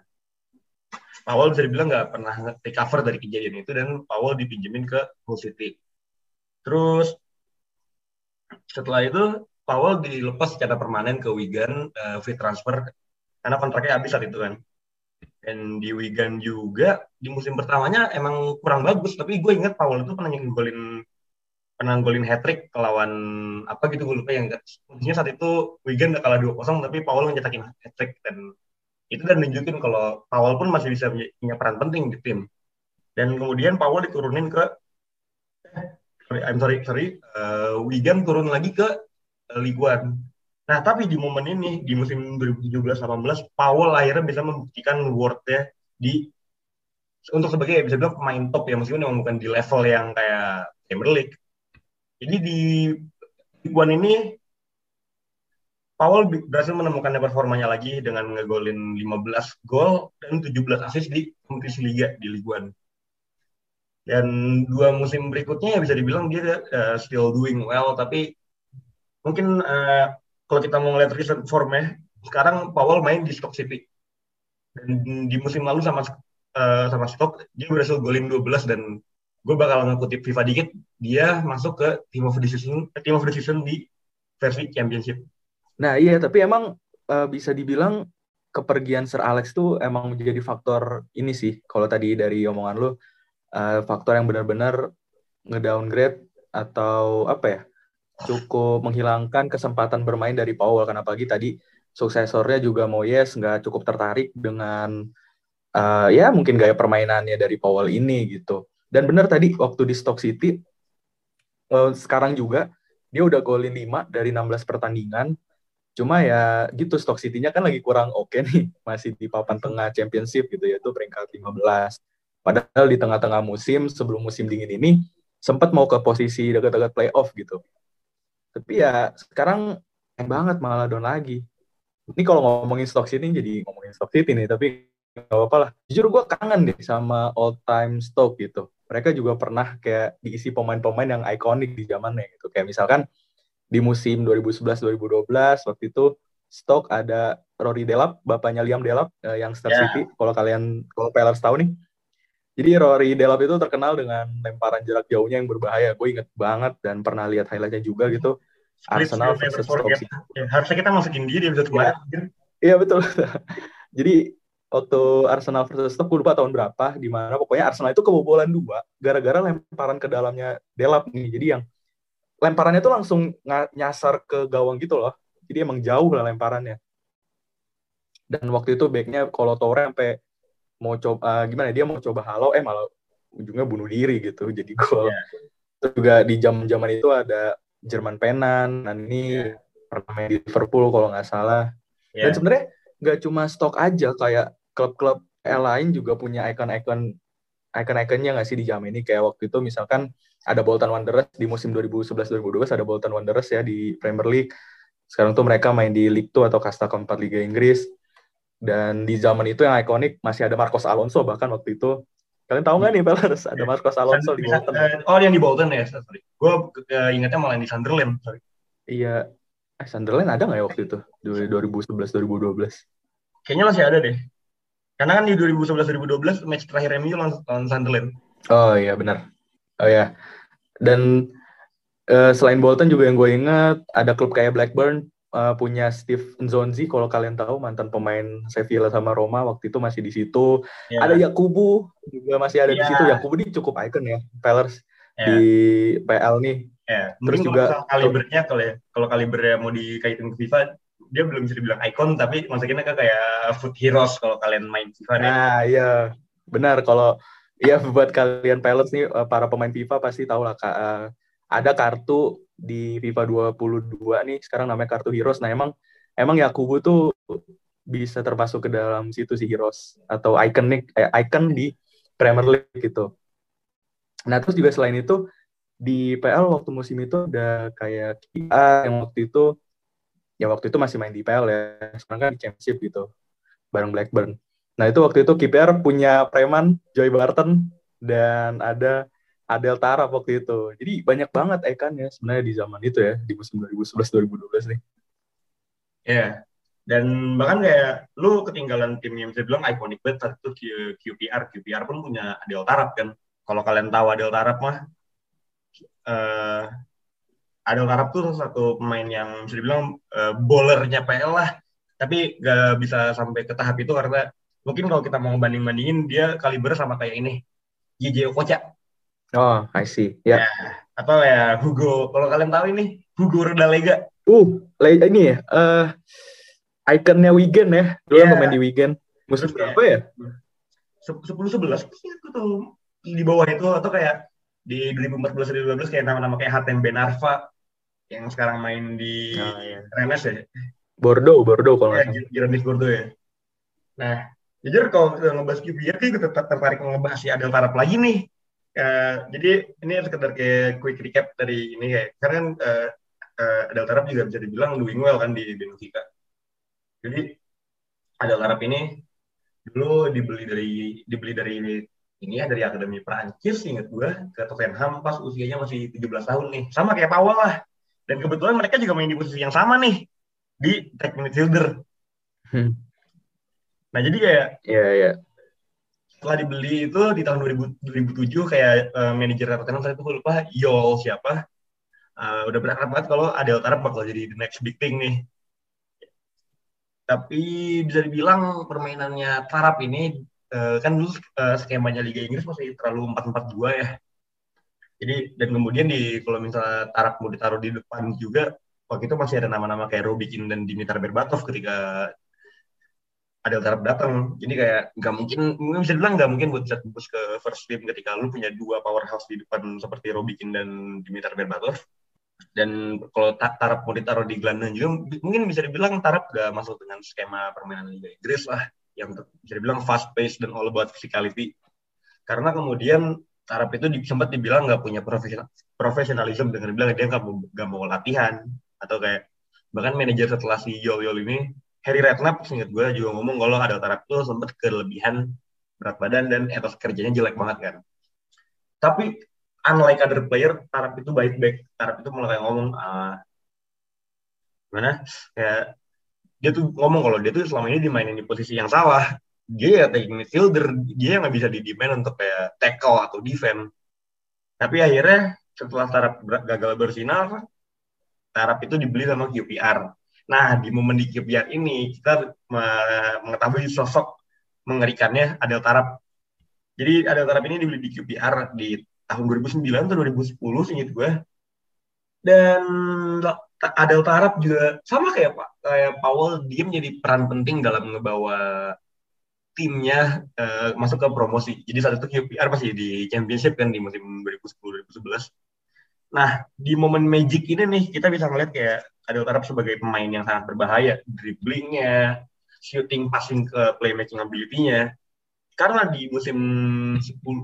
Powell bisa dibilang nggak pernah recover dari kejadian itu dan Powell dipinjemin ke Hull City. Terus setelah itu Powell dilepas secara permanen ke Wigan uh, free transfer. Karena kontraknya habis saat itu kan dan di Wigan juga di musim pertamanya emang kurang bagus. Tapi gue inget Powell itu pernah nyenggolin pernah golin hat trick lawan apa gitu gue lupa yang posisinya saat itu Wigan udah kalah 2-0 tapi Paul ngecetakin hat trick dan itu dan nunjukin kalau Paul pun masih bisa punya peran penting di tim. Dan kemudian Paul diturunin ke sorry, I'm sorry sorry uh, Wigan turun lagi ke Ligue 1 nah tapi di momen ini di musim 2017-18 Paul akhirnya bisa membuktikan worth-nya di untuk sebagai bisa bilang pemain top ya meskipun memang bukan di level yang kayak Premier League jadi di Iguan ini Paul berhasil menemukan performanya lagi dengan ngegolin 15 gol dan 17 assist di kompetisi liga di Ligue 1. Dan dua musim berikutnya ya bisa dibilang dia uh, still doing well tapi mungkin uh, kalau kita mau ngeliat recent formnya sekarang Paul main di Stoke City. Dan di musim lalu sama uh, sama Stoke dia berhasil golin 12 dan gue bakal ngekutip FIFA dikit dia masuk ke team of the season team of the season di versi championship nah iya tapi emang uh, bisa dibilang kepergian Sir Alex tuh emang menjadi faktor ini sih kalau tadi dari omongan lu uh, faktor yang benar-benar ngedowngrade atau apa ya cukup menghilangkan kesempatan bermain dari Paul karena pagi tadi suksesornya juga Moyes nggak cukup tertarik dengan uh, ya mungkin gaya permainannya dari Paul ini gitu dan benar tadi waktu di Stock City uh, sekarang juga dia udah golin 5 dari 16 pertandingan. Cuma ya gitu Stock City-nya kan lagi kurang oke okay nih, masih di papan tengah championship gitu yaitu peringkat 15. Padahal di tengah-tengah musim sebelum musim dingin ini sempat mau ke posisi dekat-dekat playoff gitu. Tapi ya sekarang yang banget malah down lagi. Ini kalau ngomongin Stock City jadi ngomongin Stock City nih, tapi gak apa-apa lah. Jujur gue kangen deh sama old time Stoke gitu mereka juga pernah kayak diisi pemain-pemain yang ikonik di zamannya gitu. Kayak misalkan di musim 2011-2012 waktu itu stok ada Rory Delap, bapaknya Liam Delap uh, yang Star yeah. City. Kalau kalian kalau Pelers tahu nih. Jadi Rory Delap itu terkenal dengan lemparan jarak jauhnya yang berbahaya. Gue inget banget dan pernah lihat highlightnya juga gitu. Arsenal versus Stoke Ya, harusnya kita masukin dia di episode kemarin. Iya betul. Jadi waktu Arsenal versus Stoke lupa tahun berapa di mana pokoknya Arsenal itu kebobolan dua gara-gara lemparan ke dalamnya Delap nih jadi yang lemparannya itu langsung nyasar ke gawang gitu loh jadi emang jauh lah lemparannya dan waktu itu backnya kalau Torre sampai mau coba uh, gimana dia mau coba halo eh malah ujungnya bunuh diri gitu jadi gol yeah. terus juga di jam zaman itu ada Jerman Penan dan ini yeah. pernah main di Liverpool kalau nggak salah yeah. dan sebenarnya nggak cuma stok aja kayak klub-klub lain juga punya ikon-ikon ikon-ikonnya nggak sih di jam ini kayak waktu itu misalkan ada Bolton Wanderers di musim 2011-2012 ada Bolton Wanderers ya di Premier League sekarang tuh mereka main di League 2 atau kasta keempat Liga Inggris dan di zaman itu yang ikonik masih ada Marcos Alonso bahkan waktu itu. Kalian tahu nggak nih Pelers ada Marcos Alonso di Bolton. Oh yang di Bolton ya sorry. Gue ingatnya malah di Sunderland sorry. Iya. Eh, Sunderland ada nggak ya waktu itu? 2011 2012 kayaknya masih ada deh. Karena kan di 2011-2012 match terakhir MU lawan, lawan Sunderland. Oh iya benar. Oh ya. Dan uh, selain Bolton juga yang gue ingat ada klub kayak Blackburn uh, punya Steve Nzonzi kalau kalian tahu mantan pemain Sevilla sama Roma waktu itu masih di situ. Yeah. Ada Yakubu juga masih ada yeah. di situ. Yakubu ini cukup icon ya, Pellers yeah. di PL nih. Yeah. Terus juga kalibernya kalau ya, kalau kalibernya mau dikaitin ke FIFA dia belum bisa dibilang icon tapi masukinnya ke kayak food heroes kalau kalian main FIFA nah iya benar kalau ya buat kalian pilots nih eh, para pemain FIFA pasti tahu lah uh, ada kartu di FIFA 22 nih sekarang namanya kartu Heroes. Nah emang emang Yakubu tuh bisa termasuk ke dalam situ sih Heroes atau ikonik eh, icon di Premier League gitu. Nah terus juga selain itu di PL waktu musim itu ada kayak KPR yang waktu itu ya waktu itu masih main di PL ya sekarang kan di Championship gitu bareng Blackburn. Nah itu waktu itu KPR punya preman Joy Barton dan ada Adel Tara waktu itu. Jadi banyak banget ikonnya sebenarnya di zaman itu ya di musim 2011 2012 nih. Ya. Yeah. Dan bahkan kayak lu ketinggalan tim yang bisa bilang ikonik banget itu QPR. QPR pun punya Adel Tarap kan. Kalau kalian tahu Adel Tarap mah uh, Adel Tarap tuh satu pemain yang bisa dibilang uh, bowlernya PL lah. Tapi gak bisa sampai ke tahap itu karena mungkin kalau kita mau banding-bandingin dia kaliber sama kayak ini. JJ Okocha. Oh, I see. Ya. Yeah. Ya, atau ya Hugo. Kalau kalian tahu ini Hugo Redalega. Uh, ini ya. Uh, ikonnya Wigan ya. Dulu yeah. pemain di Wigan. Musim berapa ya? Sepuluh sebelas. Aku di bawah itu atau kayak di 2014 2015 kayak nama-nama kayak Hatem Ben Arfa yang sekarang main di oh, iya. Rennes ya. Bordeaux, Bordeaux kalau ya, Girondins Bordeaux ya. Nah, jujur kalau kita ngebahas QPR kita tertarik ngebahas si Adel Tarap lagi nih. Uh, jadi ini sekedar kayak quick recap dari ini kayak karena kan uh, uh, Adel Tarap juga bisa dibilang doing well kan di Benfica. Jadi Adel Tarap ini dulu dibeli dari dibeli dari ini ya dari akademi Prancis inget gue ke Tottenham pas usianya masih 17 tahun nih sama kayak Powell lah dan kebetulan mereka juga main di posisi yang sama nih di tag midfielder hmm. nah jadi kayak ya yeah, yeah. Setelah dibeli itu di tahun 2000, 2007 kayak uh, manajer Tottenham saya itu lupa Yol siapa uh, udah berharap banget kalau Adel Tarap bakal jadi the next big thing nih tapi bisa dibilang permainannya Tarap ini uh, kan dulu uh, skemanya Liga Inggris masih terlalu empat empat dua ya. Jadi dan kemudian di kalau misalnya Tarak mau ditaruh di depan juga waktu itu masih ada nama-nama kayak Robikin dan Dimitar Berbatov ketika ada Tarap datang. Jadi kayak nggak mungkin, mungkin bisa bilang nggak mungkin buat bisa tembus ke first team ketika lu punya dua powerhouse di depan seperti Robikin dan Dimitar Berbatov. Dan kalau Tarap mau ditaruh di gelandang juga, mungkin bisa dibilang Tarap gak masuk dengan skema permainan Liga Inggris lah yang bisa dibilang fast pace dan all about physicality. Karena kemudian Arab itu sempat dibilang nggak punya profesional profesionalism dengan bilang dia nggak mau, mau latihan atau kayak bahkan manajer setelah si Yol Yol ini Harry Redknapp ingat gue juga ngomong kalau ada Arab itu sempat kelebihan berat badan dan etos kerjanya jelek banget kan. Tapi unlike other player, Arab itu baik-baik. Arab itu mulai ngomong, uh, mana kayak dia tuh ngomong kalau dia tuh selama ini dimainin di posisi yang salah dia ya taking midfielder dia nggak bisa di demand untuk kayak tackle atau defend tapi akhirnya setelah Tarap gagal bersinar Tarap itu dibeli sama QPR nah di momen di QPR ini kita mengetahui sosok mengerikannya Adel Tarap jadi Adel Tarap ini dibeli di QPR di tahun 2009 atau 2010 singkat gue dan Adel Tarap juga sama kayak Pak kayak Powell dia menjadi peran penting dalam ngebawa timnya uh, masuk ke promosi. Jadi saat itu QPR masih di championship kan di musim 2010-2011. Nah, di momen magic ini nih kita bisa ngeliat kayak Adel Tarap sebagai pemain yang sangat berbahaya, dribblingnya, shooting, passing ke playmaking ability-nya. Karena di musim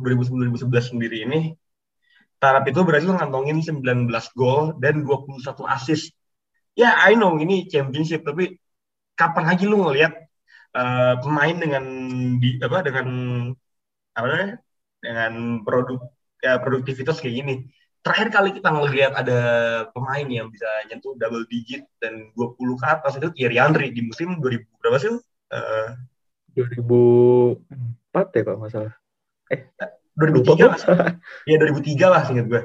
2010-2011 sendiri ini Tarap itu berhasil ngantongin 19 gol dan 21 assist. Ya, I know ini championship, tapi kapan lagi lu ngelihat uh, pemain dengan di apa dengan apa namanya? dengan produk ya produktivitas kayak gini. Terakhir kali kita ngelihat ada pemain yang bisa nyentuh double digit dan 20 ke atas itu Thierry Henry di musim 2000 berapa sih? Uh, 2004 ya kalau nggak salah. Eh, 2003 lah. ya 2003 lah singkat gue.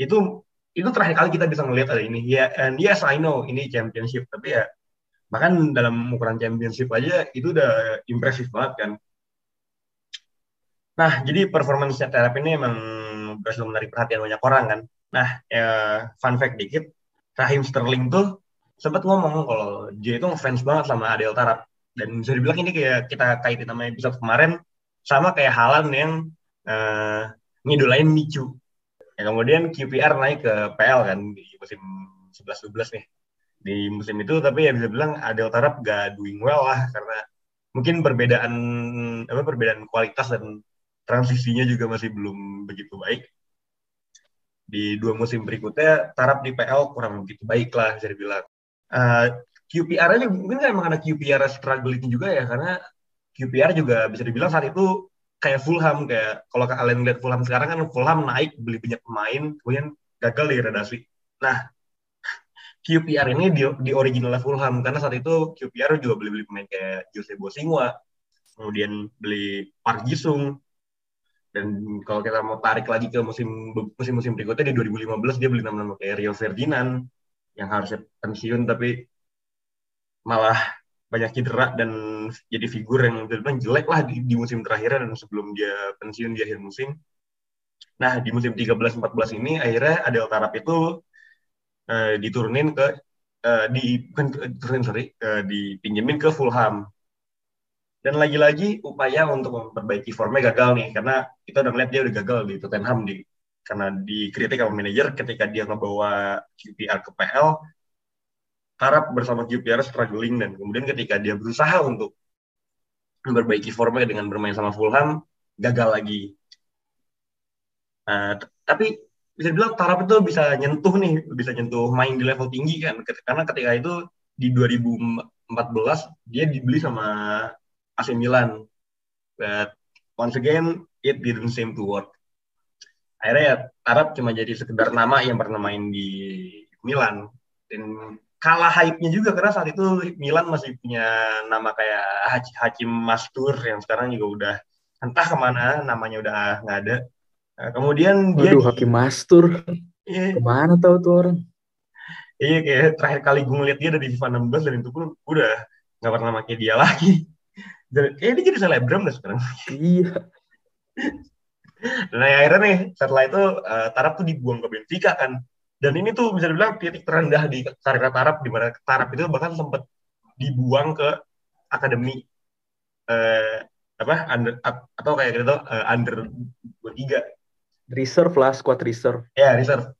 Itu itu terakhir kali kita bisa ngelihat ada ini. Ya, and yes I know ini championship, tapi ya bahkan dalam ukuran championship aja itu udah impresif banget kan. Nah, jadi performance Terap ini emang berhasil menarik perhatian banyak orang kan. Nah, ya, fun fact dikit, Rahim Sterling tuh sempat ngomong kalau dia itu ngefans banget sama Adel Tarap. Dan bisa dibilang ini kayak kita kaitin sama episode kemarin, sama kayak Halan yang uh, ngidolain Micu. Ya, kemudian QPR naik ke PL kan di musim 11-12 nih. Di musim itu tapi ya bisa bilang Adel Tarap gak doing well lah karena mungkin perbedaan apa perbedaan kualitas dan transisinya juga masih belum begitu baik. Di dua musim berikutnya Tarap di PL kurang begitu baik lah bisa dibilang. Uh, QPR aja mungkin kan emang ada QPR struggling juga ya karena QPR juga bisa dibilang saat itu kayak Fulham kayak kalau kalian lihat Fulham sekarang kan Fulham naik beli banyak pemain kemudian gagal di redasi. Nah QPR ini di, di original Fulham karena saat itu QPR juga beli beli pemain kayak Jose Bosingwa kemudian beli Park Jisung dan kalau kita mau tarik lagi ke musim musim musim berikutnya di 2015 dia beli nama-nama kayak Rio Ferdinand yang harusnya pensiun tapi malah banyak cedera dan jadi figur yang bilang jelek lah di, di musim terakhir dan sebelum dia pensiun di akhir musim. Nah, di musim 13-14 ini akhirnya Adel Tarap itu uh, diturunin ke uh, di bukan turunin sorry, uh, dipinjemin ke Fulham. Dan lagi-lagi upaya untuk memperbaiki formnya gagal nih karena kita udah ngeliat dia udah gagal di Tottenham di karena dikritik sama manajer ketika dia ngebawa QPR ke PL harap bersama QPR struggling dan kemudian ketika dia berusaha untuk memperbaiki formnya dengan bermain sama Fulham gagal lagi. Uh, tapi bisa bilang Tarap itu bisa nyentuh nih, bisa nyentuh main di level tinggi kan. Karena ketika itu di 2014 dia dibeli sama AC Milan. But once again it didn't seem to work. Akhirnya ya Tarap cuma jadi sekedar nama yang pernah main di Milan. Dan kalah hype-nya juga karena saat itu Milan masih punya nama kayak Hakim Mastur yang sekarang juga udah entah ke mana namanya udah nggak ada. Nah, kemudian dia Waduh, Hakim Mastur. Iya. Ke mana tahu tuh orang? Iya kayak terakhir kali gue ngeliat dia dari FIFA 16 dan itu pun udah nggak pernah pakai dia lagi. Kayak dia jadi selebgram deh sekarang. Iya. Dan akhirnya nih setelah itu uh, Tarap tuh dibuang ke Benfica kan. Dan ini tuh bisa dibilang titik terendah di karir Tarap di mana Tarap itu bahkan sempat dibuang ke akademi eh, apa under atau kayak gitu uh, under tiga. Reserve lah squad reserve. Ya yeah, reserve.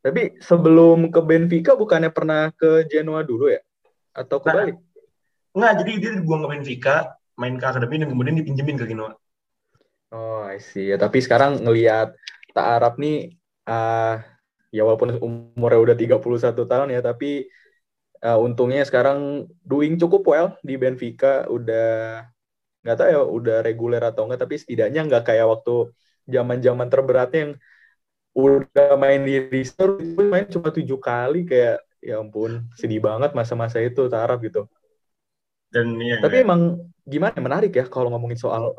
Tapi sebelum ke Benfica bukannya pernah ke Genoa dulu ya? Atau kembali nah, Enggak, jadi dia dibuang ke Benfica main ke akademi dan kemudian dipinjemin ke Genoa. Oh I see. Ya tapi sekarang ngelihat Tak Arab nih uh, ya walaupun umurnya udah 31 tahun ya tapi uh, untungnya sekarang doing cukup well di Benfica. Udah nggak tahu ya udah reguler atau enggak tapi setidaknya nggak kayak waktu zaman-zaman terberatnya yang udah main di reserve main cuma tujuh kali kayak ya ampun sedih banget masa-masa itu taraf gitu dan iya, tapi iya. emang gimana menarik ya kalau ngomongin soal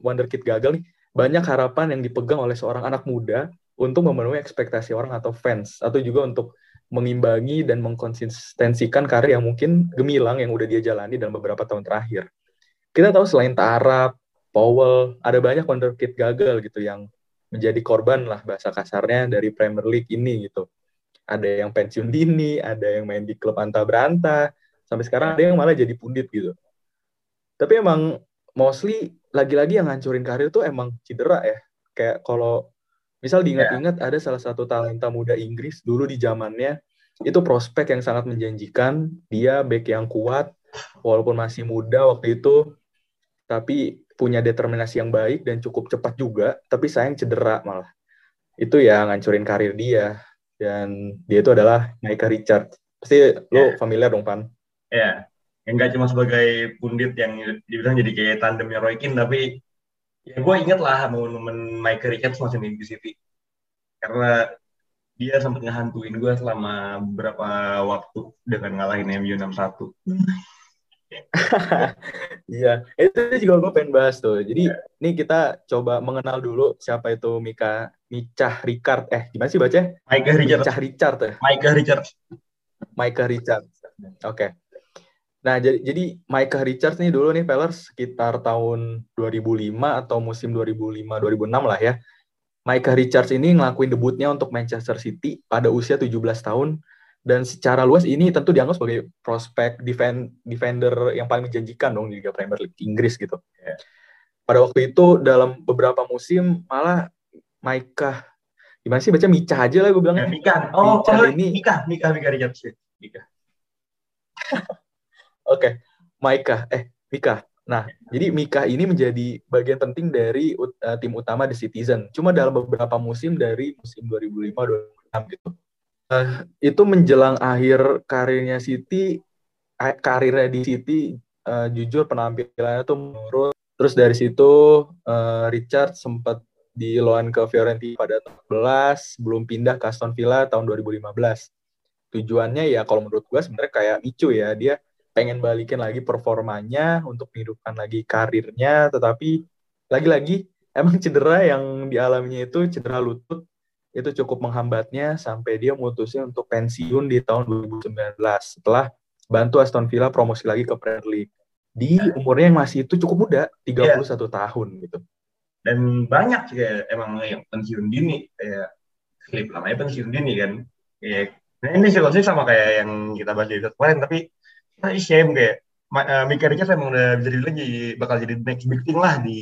wonderkid gagal nih banyak harapan yang dipegang oleh seorang anak muda untuk memenuhi ekspektasi orang atau fans atau juga untuk mengimbangi dan mengkonsistensikan karir yang mungkin gemilang yang udah dia jalani dalam beberapa tahun terakhir. Kita tahu selain Tarap, Powell, ada banyak wonderkid gagal gitu yang menjadi korban lah bahasa kasarnya dari Premier League ini gitu. Ada yang pensiun dini, ada yang main di klub anta beranta, sampai sekarang ada yang malah jadi pundit gitu. Tapi emang mostly lagi-lagi yang ngancurin karir tuh emang cedera ya. Kayak kalau Misal diingat-ingat yeah. ada salah satu talenta muda Inggris dulu di zamannya itu prospek yang sangat menjanjikan, dia back yang kuat walaupun masih muda waktu itu tapi punya determinasi yang baik dan cukup cepat juga, tapi sayang cedera malah. Itu yang ngancurin karir dia dan dia itu adalah Micah Richard. Pasti yeah. lo ya. familiar dong, Pan? Ya, yeah. enggak cuma sebagai pundit yang dibilang jadi kayak tandemnya Roy Keane, tapi ya gue inget lah momen Michael Richards masih di City karena dia sempat ngehantuin gue selama beberapa waktu dengan ngalahin MU 6-1 Iya, itu juga gue pengen bahas tuh. Jadi yeah. ini kita coba mengenal dulu siapa itu Mika Micah Richard. Eh, gimana sih baca? Micah Richard. Micah Richard ya. Micah Richard. Micah Richard. Oke. Okay. Nah, jadi, jadi Micah Richards nih dulu nih Pellers sekitar tahun 2005 atau musim 2005-2006 lah ya. Micah Richards ini ngelakuin debutnya untuk Manchester City pada usia 17 tahun dan secara luas ini tentu dianggap sebagai prospek defend, defender yang paling menjanjikan dong di Liga Premier League Inggris gitu. Pada waktu itu dalam beberapa musim malah Micah gimana sih baca Mika aja lah gue bilangnya. Ya, Mika. Oh, Mika oh, ini Mika, Mika, Mika Richards. Mika. Oke, Maika. Eh, Mika. Nah, jadi Mika ini menjadi bagian penting dari uh, tim utama The Citizen. Cuma dalam beberapa musim dari musim 2005-2006 gitu. Uh, itu menjelang akhir karirnya City, karirnya di City, uh, jujur penampilannya tuh menurun. Terus dari situ uh, Richard sempat di loan ke Fiorentina pada tahun 11, belum pindah ke Aston Villa tahun 2015. Tujuannya ya kalau menurut gue sebenarnya kayak Micu ya, dia pengen balikin lagi performanya untuk menghidupkan lagi karirnya tetapi lagi-lagi emang cedera yang dialaminya itu cedera lutut itu cukup menghambatnya sampai dia mutusin untuk pensiun di tahun 2019 setelah bantu Aston Villa promosi lagi ke Premier League. Di umurnya yang masih itu cukup muda 31 yeah. tahun gitu. Dan banyak kayak emang yang pensiun dini kayak klip namanya pensiun dini kan. Kayak nah ini sih sama kayak yang kita bahas di kemarin tapi nah, shame kayak uh, Mika Richards emang udah jadi lagi bakal jadi next big thing lah di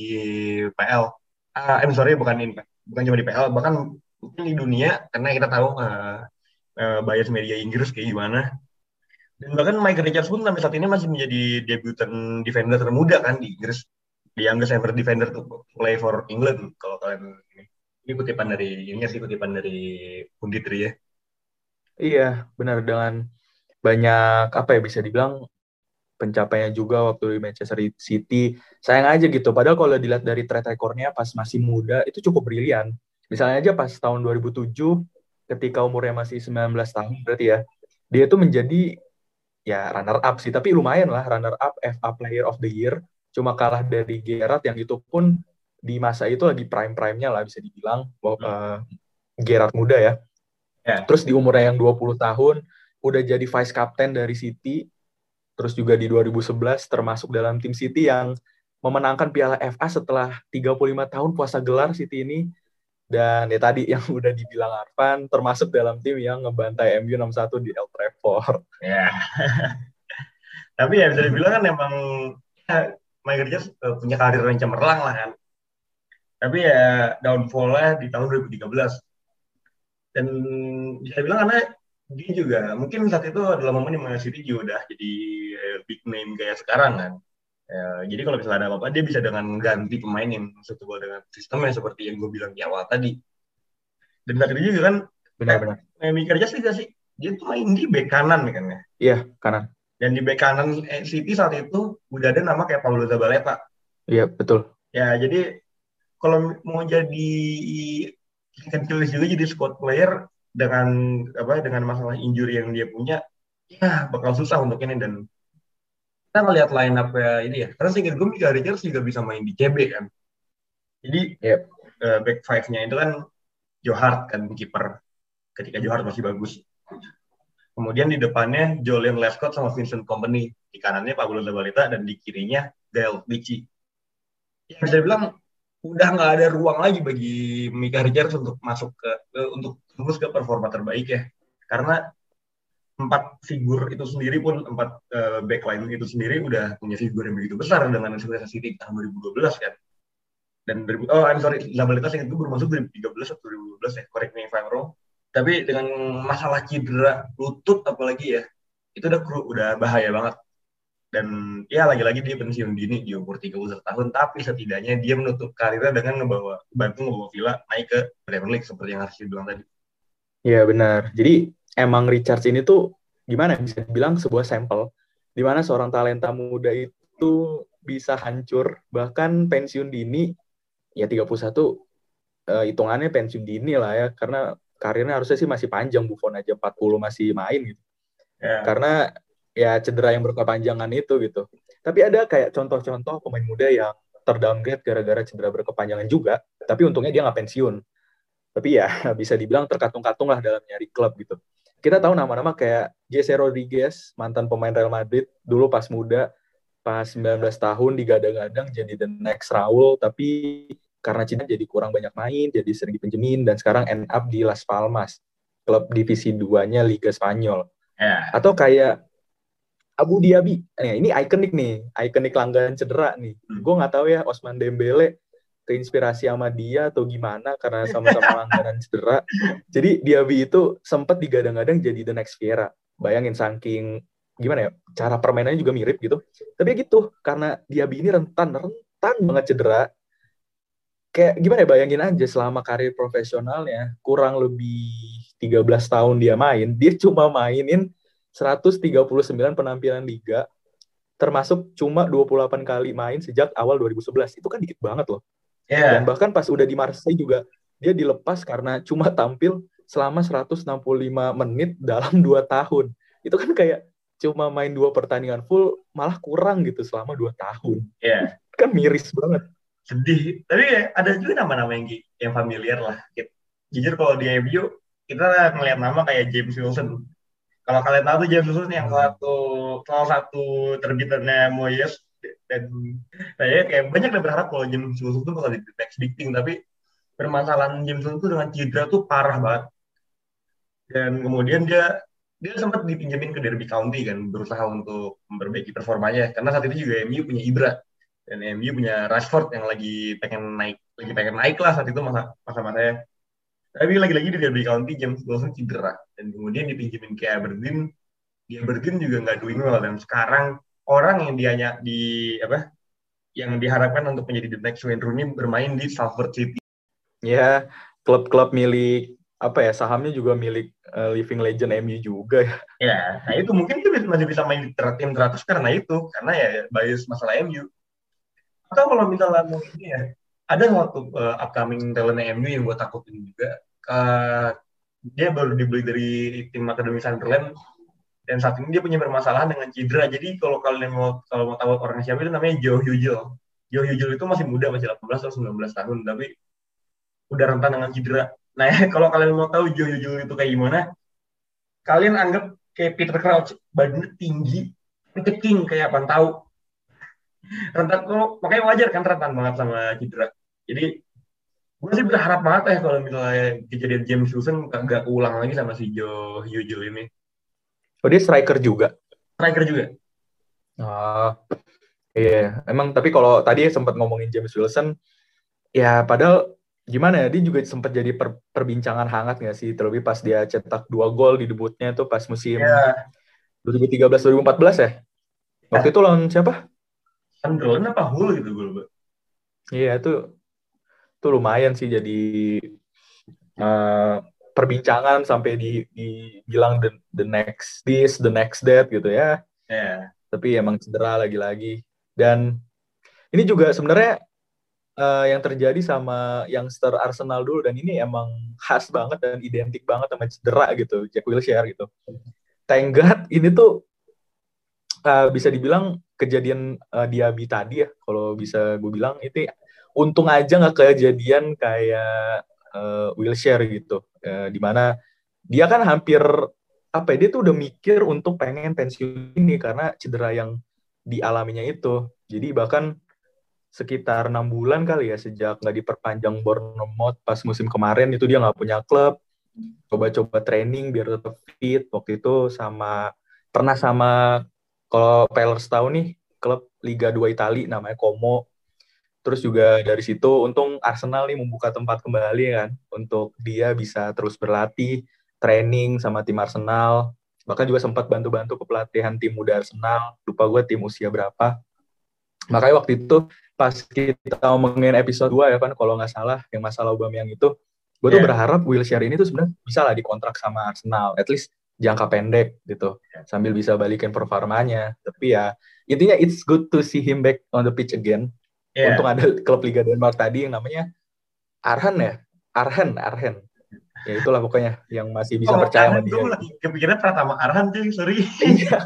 PL. Uh, I'm sorry bukan ini bukan cuma di PL bahkan mungkin di dunia karena kita tahu uh, uh, bias media Inggris kayak gimana. Dan bahkan Michael Richards pun sampai saat ini masih menjadi debutan defender termuda kan di Inggris. The youngest ever defender to play for England kalau kalian ini. Ini kutipan dari ini sih kutipan dari Punditri ya. Iya, benar dengan banyak apa ya bisa dibilang pencapaiannya juga waktu di Manchester City. Sayang aja gitu. Padahal kalau dilihat dari track recordnya pas masih muda itu cukup brilian. Misalnya aja pas tahun 2007 ketika umurnya masih 19 tahun berarti ya. Dia tuh menjadi ya runner up sih, tapi lumayan lah runner up FA Player of the Year. Cuma kalah dari Gerrard yang itu pun di masa itu lagi prime-prime-nya lah bisa dibilang. Uh, Gerrard muda ya. Yeah. Terus di umurnya yang 20 tahun udah jadi vice captain dari City, terus juga di 2011 termasuk dalam tim City yang memenangkan Piala FA setelah 35 tahun puasa gelar City ini. Dan ya tadi yang udah dibilang Arfan, termasuk dalam tim yang ngebantai MU 6-1 di El Trafford. Ya. Tapi ya bisa dibilang kan emang ya, Richards uh, punya karir yang cemerlang lah kan. Tapi ya downfall-nya di tahun 2013. Dan bisa dibilang karena dia juga mungkin saat itu adalah momen yang City juga udah jadi eh, big name kayak sekarang kan. Ya, jadi kalau misalnya ada apa-apa dia bisa dengan ganti pemain yang suitable dengan sistemnya seperti yang gue bilang di awal tadi. Dan itu juga kan benar-benar. Miami kerja sih sih dia tuh main di bek kanan kan ya. Iya kanan. Dan di bek kanan eh, City saat itu udah ada nama kayak Paulo Zabaleta. Iya betul. Ya jadi kalau mau jadi kan juga jadi squad player dengan apa dengan masalah injury yang dia punya ya bakal susah untuk ini. Dan kita ngelihat line up ya ini ya. Karena seingat gue Mika Richards juga bisa main di CB kan. Jadi yep. uh, back five-nya itu kan Johart kan kiper ketika Johart masih bagus. Kemudian di depannya Julian Lescott sama Vincent Company di kanannya Pablo Zabaleta dan di kirinya Gael Bici ya bisa bilang udah nggak ada ruang lagi bagi Mika Richards untuk masuk ke, ke untuk terus ke performa terbaik ya. Karena empat figur itu sendiri pun empat uh, backline itu sendiri udah punya figur yang begitu besar dengan sukses City tahun 2012 kan. Dan oh I'm sorry Zabalitas yang itu baru masuk 2013 atau 2012 ya correct me if I'm wrong. Tapi dengan masalah cedera lutut apalagi ya itu udah udah bahaya banget dan ya lagi-lagi dia pensiun dini di umur 31 tahun tapi setidaknya dia menutup karirnya dengan ngebawa bantu ngebawa Villa naik ke Premier League seperti yang harus bilang tadi. Iya benar. Jadi emang Richards ini tuh gimana bisa dibilang sebuah sampel di mana seorang talenta muda itu bisa hancur bahkan pensiun dini ya 31 uh, hitungannya pensiun dini lah ya karena karirnya harusnya sih masih panjang Buffon aja 40 masih main gitu. Yeah. Karena ya cedera yang berkepanjangan itu gitu. Tapi ada kayak contoh-contoh pemain muda yang terdowngrade gara-gara cedera berkepanjangan juga, tapi untungnya dia nggak pensiun. Tapi ya bisa dibilang terkatung-katung lah dalam nyari klub gitu. Kita tahu nama-nama kayak Jesse Rodriguez, mantan pemain Real Madrid, dulu pas muda, pas 19 tahun digadang-gadang jadi the next Raul, tapi karena Cina jadi kurang banyak main, jadi sering dipinjemin, dan sekarang end up di Las Palmas, klub divisi 2-nya Liga Spanyol. Yeah. Atau kayak Abu Dhabi. Nah, ini ikonik nih, ikonik langganan cedera nih. Hmm. Gue nggak tahu ya Osman Dembele keinspirasi sama dia atau gimana karena sama-sama langganan cedera. Jadi Diaby itu sempat digadang-gadang jadi the next Vieira. Bayangin saking gimana ya cara permainannya juga mirip gitu. Tapi ya gitu karena Diaby ini rentan rentan banget cedera. Kayak gimana ya bayangin aja selama karir profesionalnya kurang lebih 13 tahun dia main, dia cuma mainin 139 penampilan liga termasuk cuma 28 kali main sejak awal 2011. Itu kan dikit banget loh. Yeah. Dan bahkan pas udah di Marseille juga dia dilepas karena cuma tampil selama 165 menit dalam dua tahun. Itu kan kayak cuma main dua pertandingan full malah kurang gitu selama dua tahun. Iya. Yeah. kan miris banget. Sedih. Tapi ya, ada juga nama-nama yang yang familiar lah. Jujur kalau di MU kita ngeliat nama kayak James Wilson kalau kalian tahu tuh James Wilson yang salah satu salah satu terbitannya Moyes dan saya kayak banyak yang berharap kalau James Wilson tuh bakal di next big thing tapi permasalahan James Wilson tuh dengan cedera tuh parah banget. Dan kemudian dia dia sempat dipinjemin ke Derby County kan berusaha untuk memperbaiki performanya karena saat itu juga MU punya Ibra dan MU punya Rashford yang lagi pengen naik lagi pengen naik lah saat itu masa masa masanya tapi lagi-lagi di Derby County James Wilson cedera dan kemudian dipinjemin ke Aberdeen. Di Aberdeen juga nggak doing well dan sekarang orang yang dianya di apa yang diharapkan untuk menjadi the next Wayne Rooney bermain di Salford City. Ya, klub-klub milik apa ya sahamnya juga milik uh, living legend MU juga ya. Ya, nah itu mungkin dia masih bisa main di tim teratus karena itu, karena ya bias masalah MU. Atau kalau misalnya mau ini ya, ada waktu uh, upcoming talent MU yang gue takutin juga. Uh, dia baru dibeli dari tim Akademi Sunderland dan saat ini dia punya permasalahan dengan cedera. Jadi kalau kalian mau kalau mau tahu orang siapa itu namanya Joe Hugel. Joe Hugel itu masih muda, masih 18 atau 19 tahun, tapi udah rentan dengan cedera. Nah, kalau kalian mau tahu Joe Hugel itu kayak gimana, kalian anggap kayak Peter Crouch, badannya tinggi, keking kayak apa tahu. Rentan kok, makanya wajar kan rentan banget sama cedera. Jadi gue sih berharap banget ya kalau misalnya kejadian James Wilson gak ulang lagi sama si Joe Hugel ini. Oh dia striker juga? Striker juga. Oh, iya. Emang tapi kalau tadi sempat ngomongin James Wilson, ya padahal gimana ya dia juga sempat jadi per, perbincangan hangat nggak sih terlebih pas dia cetak dua gol di debutnya tuh pas musim yeah. 2013 2014 ya waktu itu lawan siapa Sunderland apa Hull gitu gue lupa iya itu itu lumayan sih jadi uh, perbincangan sampai di dibilang the, the next this the next that gitu ya. Yeah. tapi emang cedera lagi-lagi. Dan ini juga sebenarnya uh, yang terjadi sama youngster Arsenal dulu dan ini emang khas banget dan identik banget sama cedera gitu Jack Wilshere gitu. Tenggat ini tuh uh, bisa dibilang kejadian uh, Diaby tadi ya. Kalau bisa gue bilang itu untung aja nggak kejadian kayak uh, Wilshire gitu, uh, di mana dia kan hampir apa ya, dia tuh udah mikir untuk pengen pensiun ini karena cedera yang dialaminya itu. Jadi bahkan sekitar enam bulan kali ya sejak nggak diperpanjang Bournemouth pas musim kemarin itu dia nggak punya klub. Coba-coba training biar tetap fit. Waktu itu sama pernah sama kalau Pellers tahu nih klub Liga 2 Italia namanya Como Terus juga dari situ untung Arsenal nih membuka tempat kembali kan untuk dia bisa terus berlatih, training sama tim Arsenal. Bahkan juga sempat bantu-bantu ke pelatihan tim muda Arsenal. Lupa gue tim usia berapa. Makanya waktu itu pas kita ngomongin episode 2 ya kan kalau nggak salah yang masalah yang itu, gue tuh yeah. berharap Wilshere ini tuh sebenarnya bisa lah dikontrak sama Arsenal. At least jangka pendek gitu sambil bisa balikin performanya. Tapi ya intinya it's good to see him back on the pitch again Yeah. Untung ada klub Liga Denmark tadi yang namanya Arhan ya, Arhan, Arhan. Ya itulah pokoknya yang masih bisa oh, percaya sama dia. Gue lagi kepikiran Pratama Arhan sih, sorry. iya,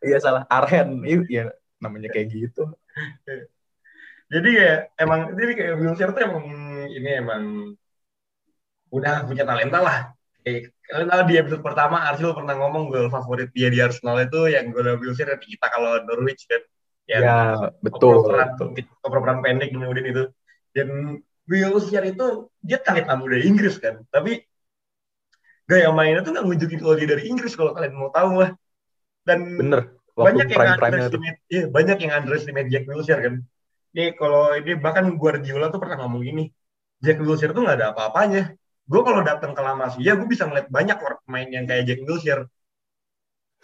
iya salah. Arhan, iya namanya kayak gitu. jadi ya emang jadi kayak Wilshere tuh emang ini emang udah punya talenta lah. Kayak, kalian tahu di episode pertama Arsenal pernah ngomong gol favorit dia di Arsenal itu yang gol Wilshere kita kalau Norwich kan ya, ya betul operan pendek kemudian itu. Dan Wilshere itu dia talent muda Inggris kan. Tapi gaya mainnya tuh nggak nunjukin kalau dia dari Inggris kalau kalian mau tahu lah. Dan bener banyak yang underestimate iya, banyak yang underestimate Jack Wilshere kan. Nih kalau ini bahkan Guardiola tuh pernah ngomong gini, Jack Wilshere tuh nggak ada apa-apanya. Gue kalau datang ke La Masia, gue bisa ngeliat banyak pemain yang kayak Jack Wilshere.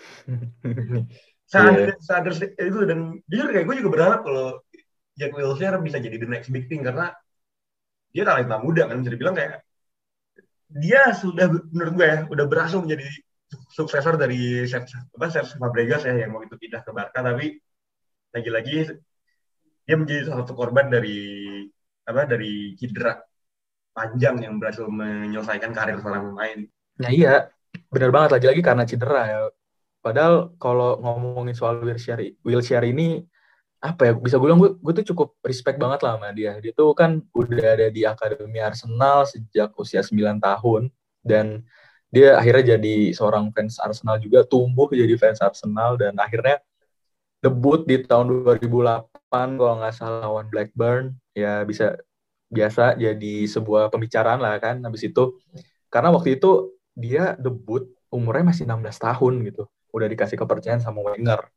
Sadar, yeah. sadar itu dan jujur kayak gue juga berharap kalau Jack Wilshere bisa jadi the next big thing karena dia talenta muda kan bisa dibilang kayak dia sudah menurut gue ya udah berhasil menjadi suksesor dari apa Sergio Fabregas ya yang mau itu pindah ke Barca tapi lagi-lagi dia menjadi salah satu korban dari apa dari cedera panjang yang berhasil menyelesaikan karir seorang pemain. Nah iya, benar banget lagi-lagi karena cedera ya. Padahal kalau ngomongin soal Wilshere, Wilshere ini apa ya bisa gue bilang gue, gue tuh cukup respect banget lah sama dia. Dia tuh kan udah ada di akademi Arsenal sejak usia 9 tahun dan dia akhirnya jadi seorang fans Arsenal juga tumbuh jadi fans Arsenal dan akhirnya debut di tahun 2008 kalau nggak salah lawan Blackburn. Ya bisa biasa jadi sebuah pembicaraan lah kan habis itu. Karena waktu itu dia debut umurnya masih 16 tahun gitu udah dikasih kepercayaan sama Wenger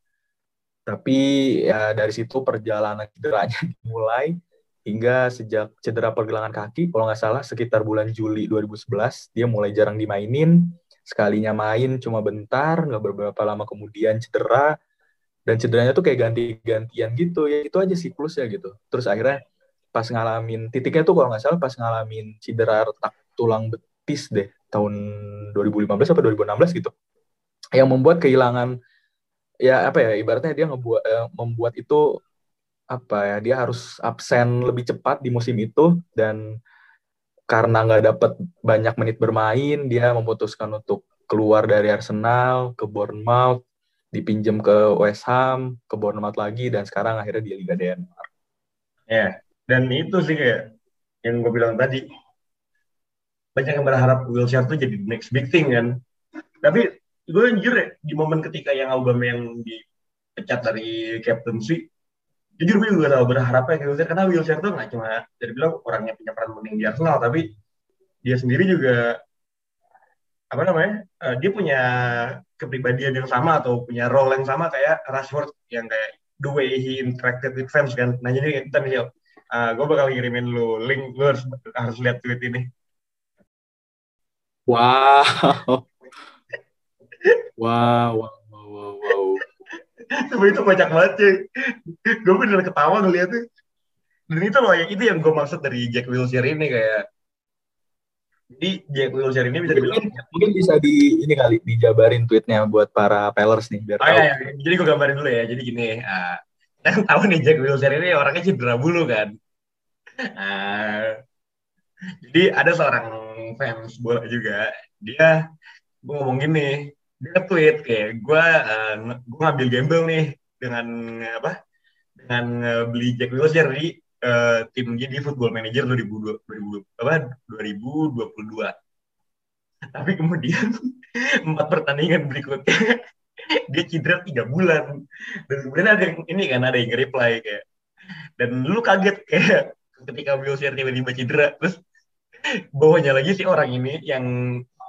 tapi ya dari situ perjalanan cederanya dimulai hingga sejak cedera pergelangan kaki, kalau nggak salah sekitar bulan Juli 2011, dia mulai jarang dimainin, sekalinya main cuma bentar, nggak beberapa lama kemudian cedera, dan cederanya tuh kayak ganti-gantian gitu, ya itu aja siklusnya gitu. Terus akhirnya pas ngalamin, titiknya tuh kalau nggak salah pas ngalamin cedera retak tulang betis deh, tahun 2015 atau 2016 gitu, yang membuat kehilangan ya apa ya ibaratnya dia ngebuat eh, membuat itu apa ya dia harus absen lebih cepat di musim itu dan karena nggak dapat banyak menit bermain dia memutuskan untuk keluar dari Arsenal ke Bournemouth dipinjam ke West Ham ke Bournemouth lagi dan sekarang akhirnya di Liga Denmark. Ya dan itu sih kayak yang gue bilang tadi banyak yang berharap Wilshere tuh jadi next big thing kan tapi gue jujur ya di momen ketika yang Aubameyang dipecat dari captaincy jujur gue juga selalu berharapnya ke Wilshere karena Wilshere tuh nggak cuma jadi bilang orangnya punya peran penting di Arsenal tapi dia sendiri juga apa namanya uh, dia punya kepribadian yang sama atau punya role yang sama kayak Rashford yang kayak the way he interacted with fans kan. Nah jadi kita nih uh, gue bakal kirimin lu link lu harus harus lihat tweet ini. Wow wow wow wow wow Cuma itu kocak banget cuy. gue bener ketawa ngeliatnya. Dan itu loh, yang itu yang gue maksud dari Jack Wilshere ini kayak jadi Jack Wilshere ini bisa dibilang mungkin, mungkin bisa di ini kali dijabarin tweetnya buat para Pellers nih biar oh, tahu. Iya, iya. Jadi gue gambarin dulu ya. Jadi gini, uh, kan tahu nih Jack Wilshere ini orangnya cedera bulu kan. Uh, jadi ada seorang fans bola juga, dia gue ngomong gini, dia tweet kayak gue uh, gue ngambil gamble nih dengan apa dengan uh, beli Jack Wilshere di uh, tim dia di Football Manager 2020 2000 apa 2022 tapi kemudian empat pertandingan berikutnya dia cedera tiga bulan. Dan kemudian ada yang ini kan ada yang reply kayak dan lu kaget kayak ketika Wilshere tiba-tiba cedera. Terus bawahnya lagi si orang ini yang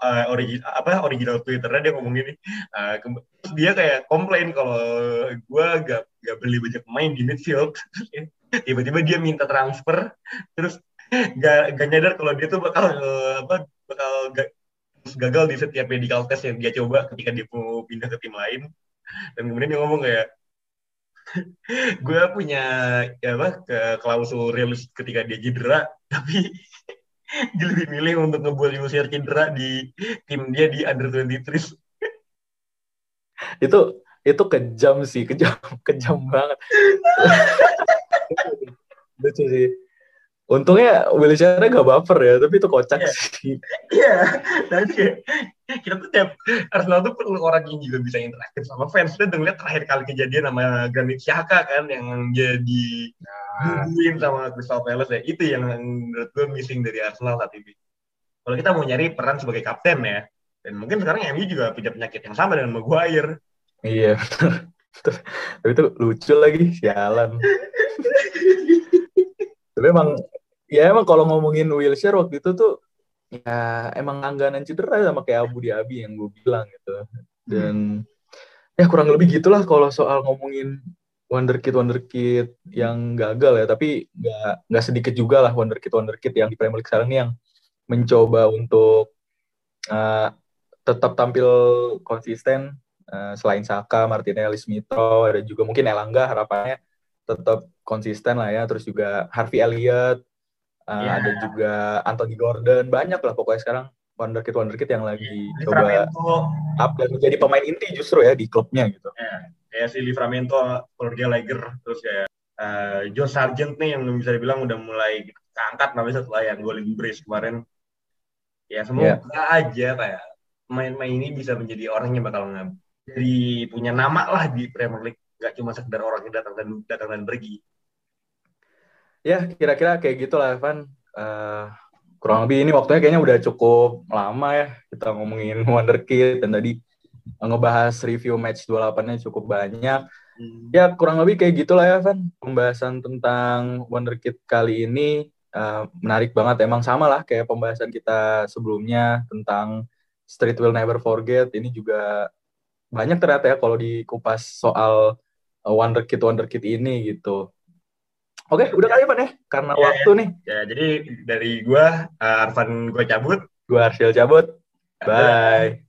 uh, eh, origin apa original Twitternya dia ngomong gini uh, terus dia kayak komplain kalau gue gak gak beli banyak pemain di midfield. Tiba-tiba dia minta transfer terus gak, gak nyadar kalau dia tuh bakal uh, apa bakal gak, gagal di setiap medical test yang dia coba ketika dia mau pindah ke tim lain. Dan kemudian dia ngomong kayak gue punya ya apa ke klausul rilis ketika dia cedera tapi dia lebih milih untuk ngebuat Yusir cedera di tim dia di under 23 itu itu kejam sih kejam kejam banget lucu sih untungnya Wilshere gak baper ya tapi itu kocak yeah. sih iya yeah. nah kita tuh tiap Arsenal tuh perlu orang yang juga bisa interaktif sama fans dan ngeliat terakhir kali kejadian sama Granit Xhaka kan yang jadi nah. Sama Crystal Palace ya. Itu yang menurut gue missing dari Arsenal saat ini. Kalau kita mau nyari peran sebagai kapten ya dan mungkin sekarang MU juga punya penyakit yang sama dengan Maguire. Iya tapi itu lucu lagi sialan. Tapi emang ya emang kalau ngomongin Wilshere waktu itu tuh ya emang langganan cedera sama kayak Abu Dhabi yang gue bilang gitu. Dan ya kurang lebih gitulah kalau soal ngomongin wonderkid wonderkid yang gagal ya tapi nggak nggak sedikit juga lah wonderkid wonderkid yang di Premier League sekarang ini yang mencoba untuk uh, tetap tampil konsisten uh, selain Saka, Martinelli, Smito, ada juga mungkin Elangga harapannya tetap konsisten lah ya terus juga Harvey Elliott uh, yeah. ada juga Anthony Gordon banyak lah pokoknya sekarang wonderkid wonderkid yang lagi yeah. coba up dan menjadi pemain inti justru ya di klubnya gitu. Yeah kayak si Livramento, Claudia Lager, terus kayak uh, Joe Sargent nih yang bisa dibilang udah mulai angkat namanya setelah yang golin brace kemarin. Ya semoga yeah. aja kayak main-main ini bisa menjadi orang yang bakal jadi punya nama lah di Premier League, gak cuma sekedar orang yang datang dan datang dan pergi. Ya kira-kira kayak gitulah Evan. Uh, kurang lebih ini waktunya kayaknya udah cukup lama ya kita ngomongin Wonderkid dan tadi ngebahas review match 28-nya cukup banyak. Hmm. Ya kurang lebih kayak gitulah ya Van. Pembahasan tentang Wonderkid kali ini uh, menarik banget. Emang sama lah kayak pembahasan kita sebelumnya tentang Street Will Never Forget. Ini juga banyak ternyata ya kalau dikupas soal uh, Wonderkid Wonderkid ini gitu. Oke, udah kali Van ya, karena ya, waktu ya. nih. Ya, jadi dari gua uh, Arfan gua cabut, gua Arsyil cabut. Bye.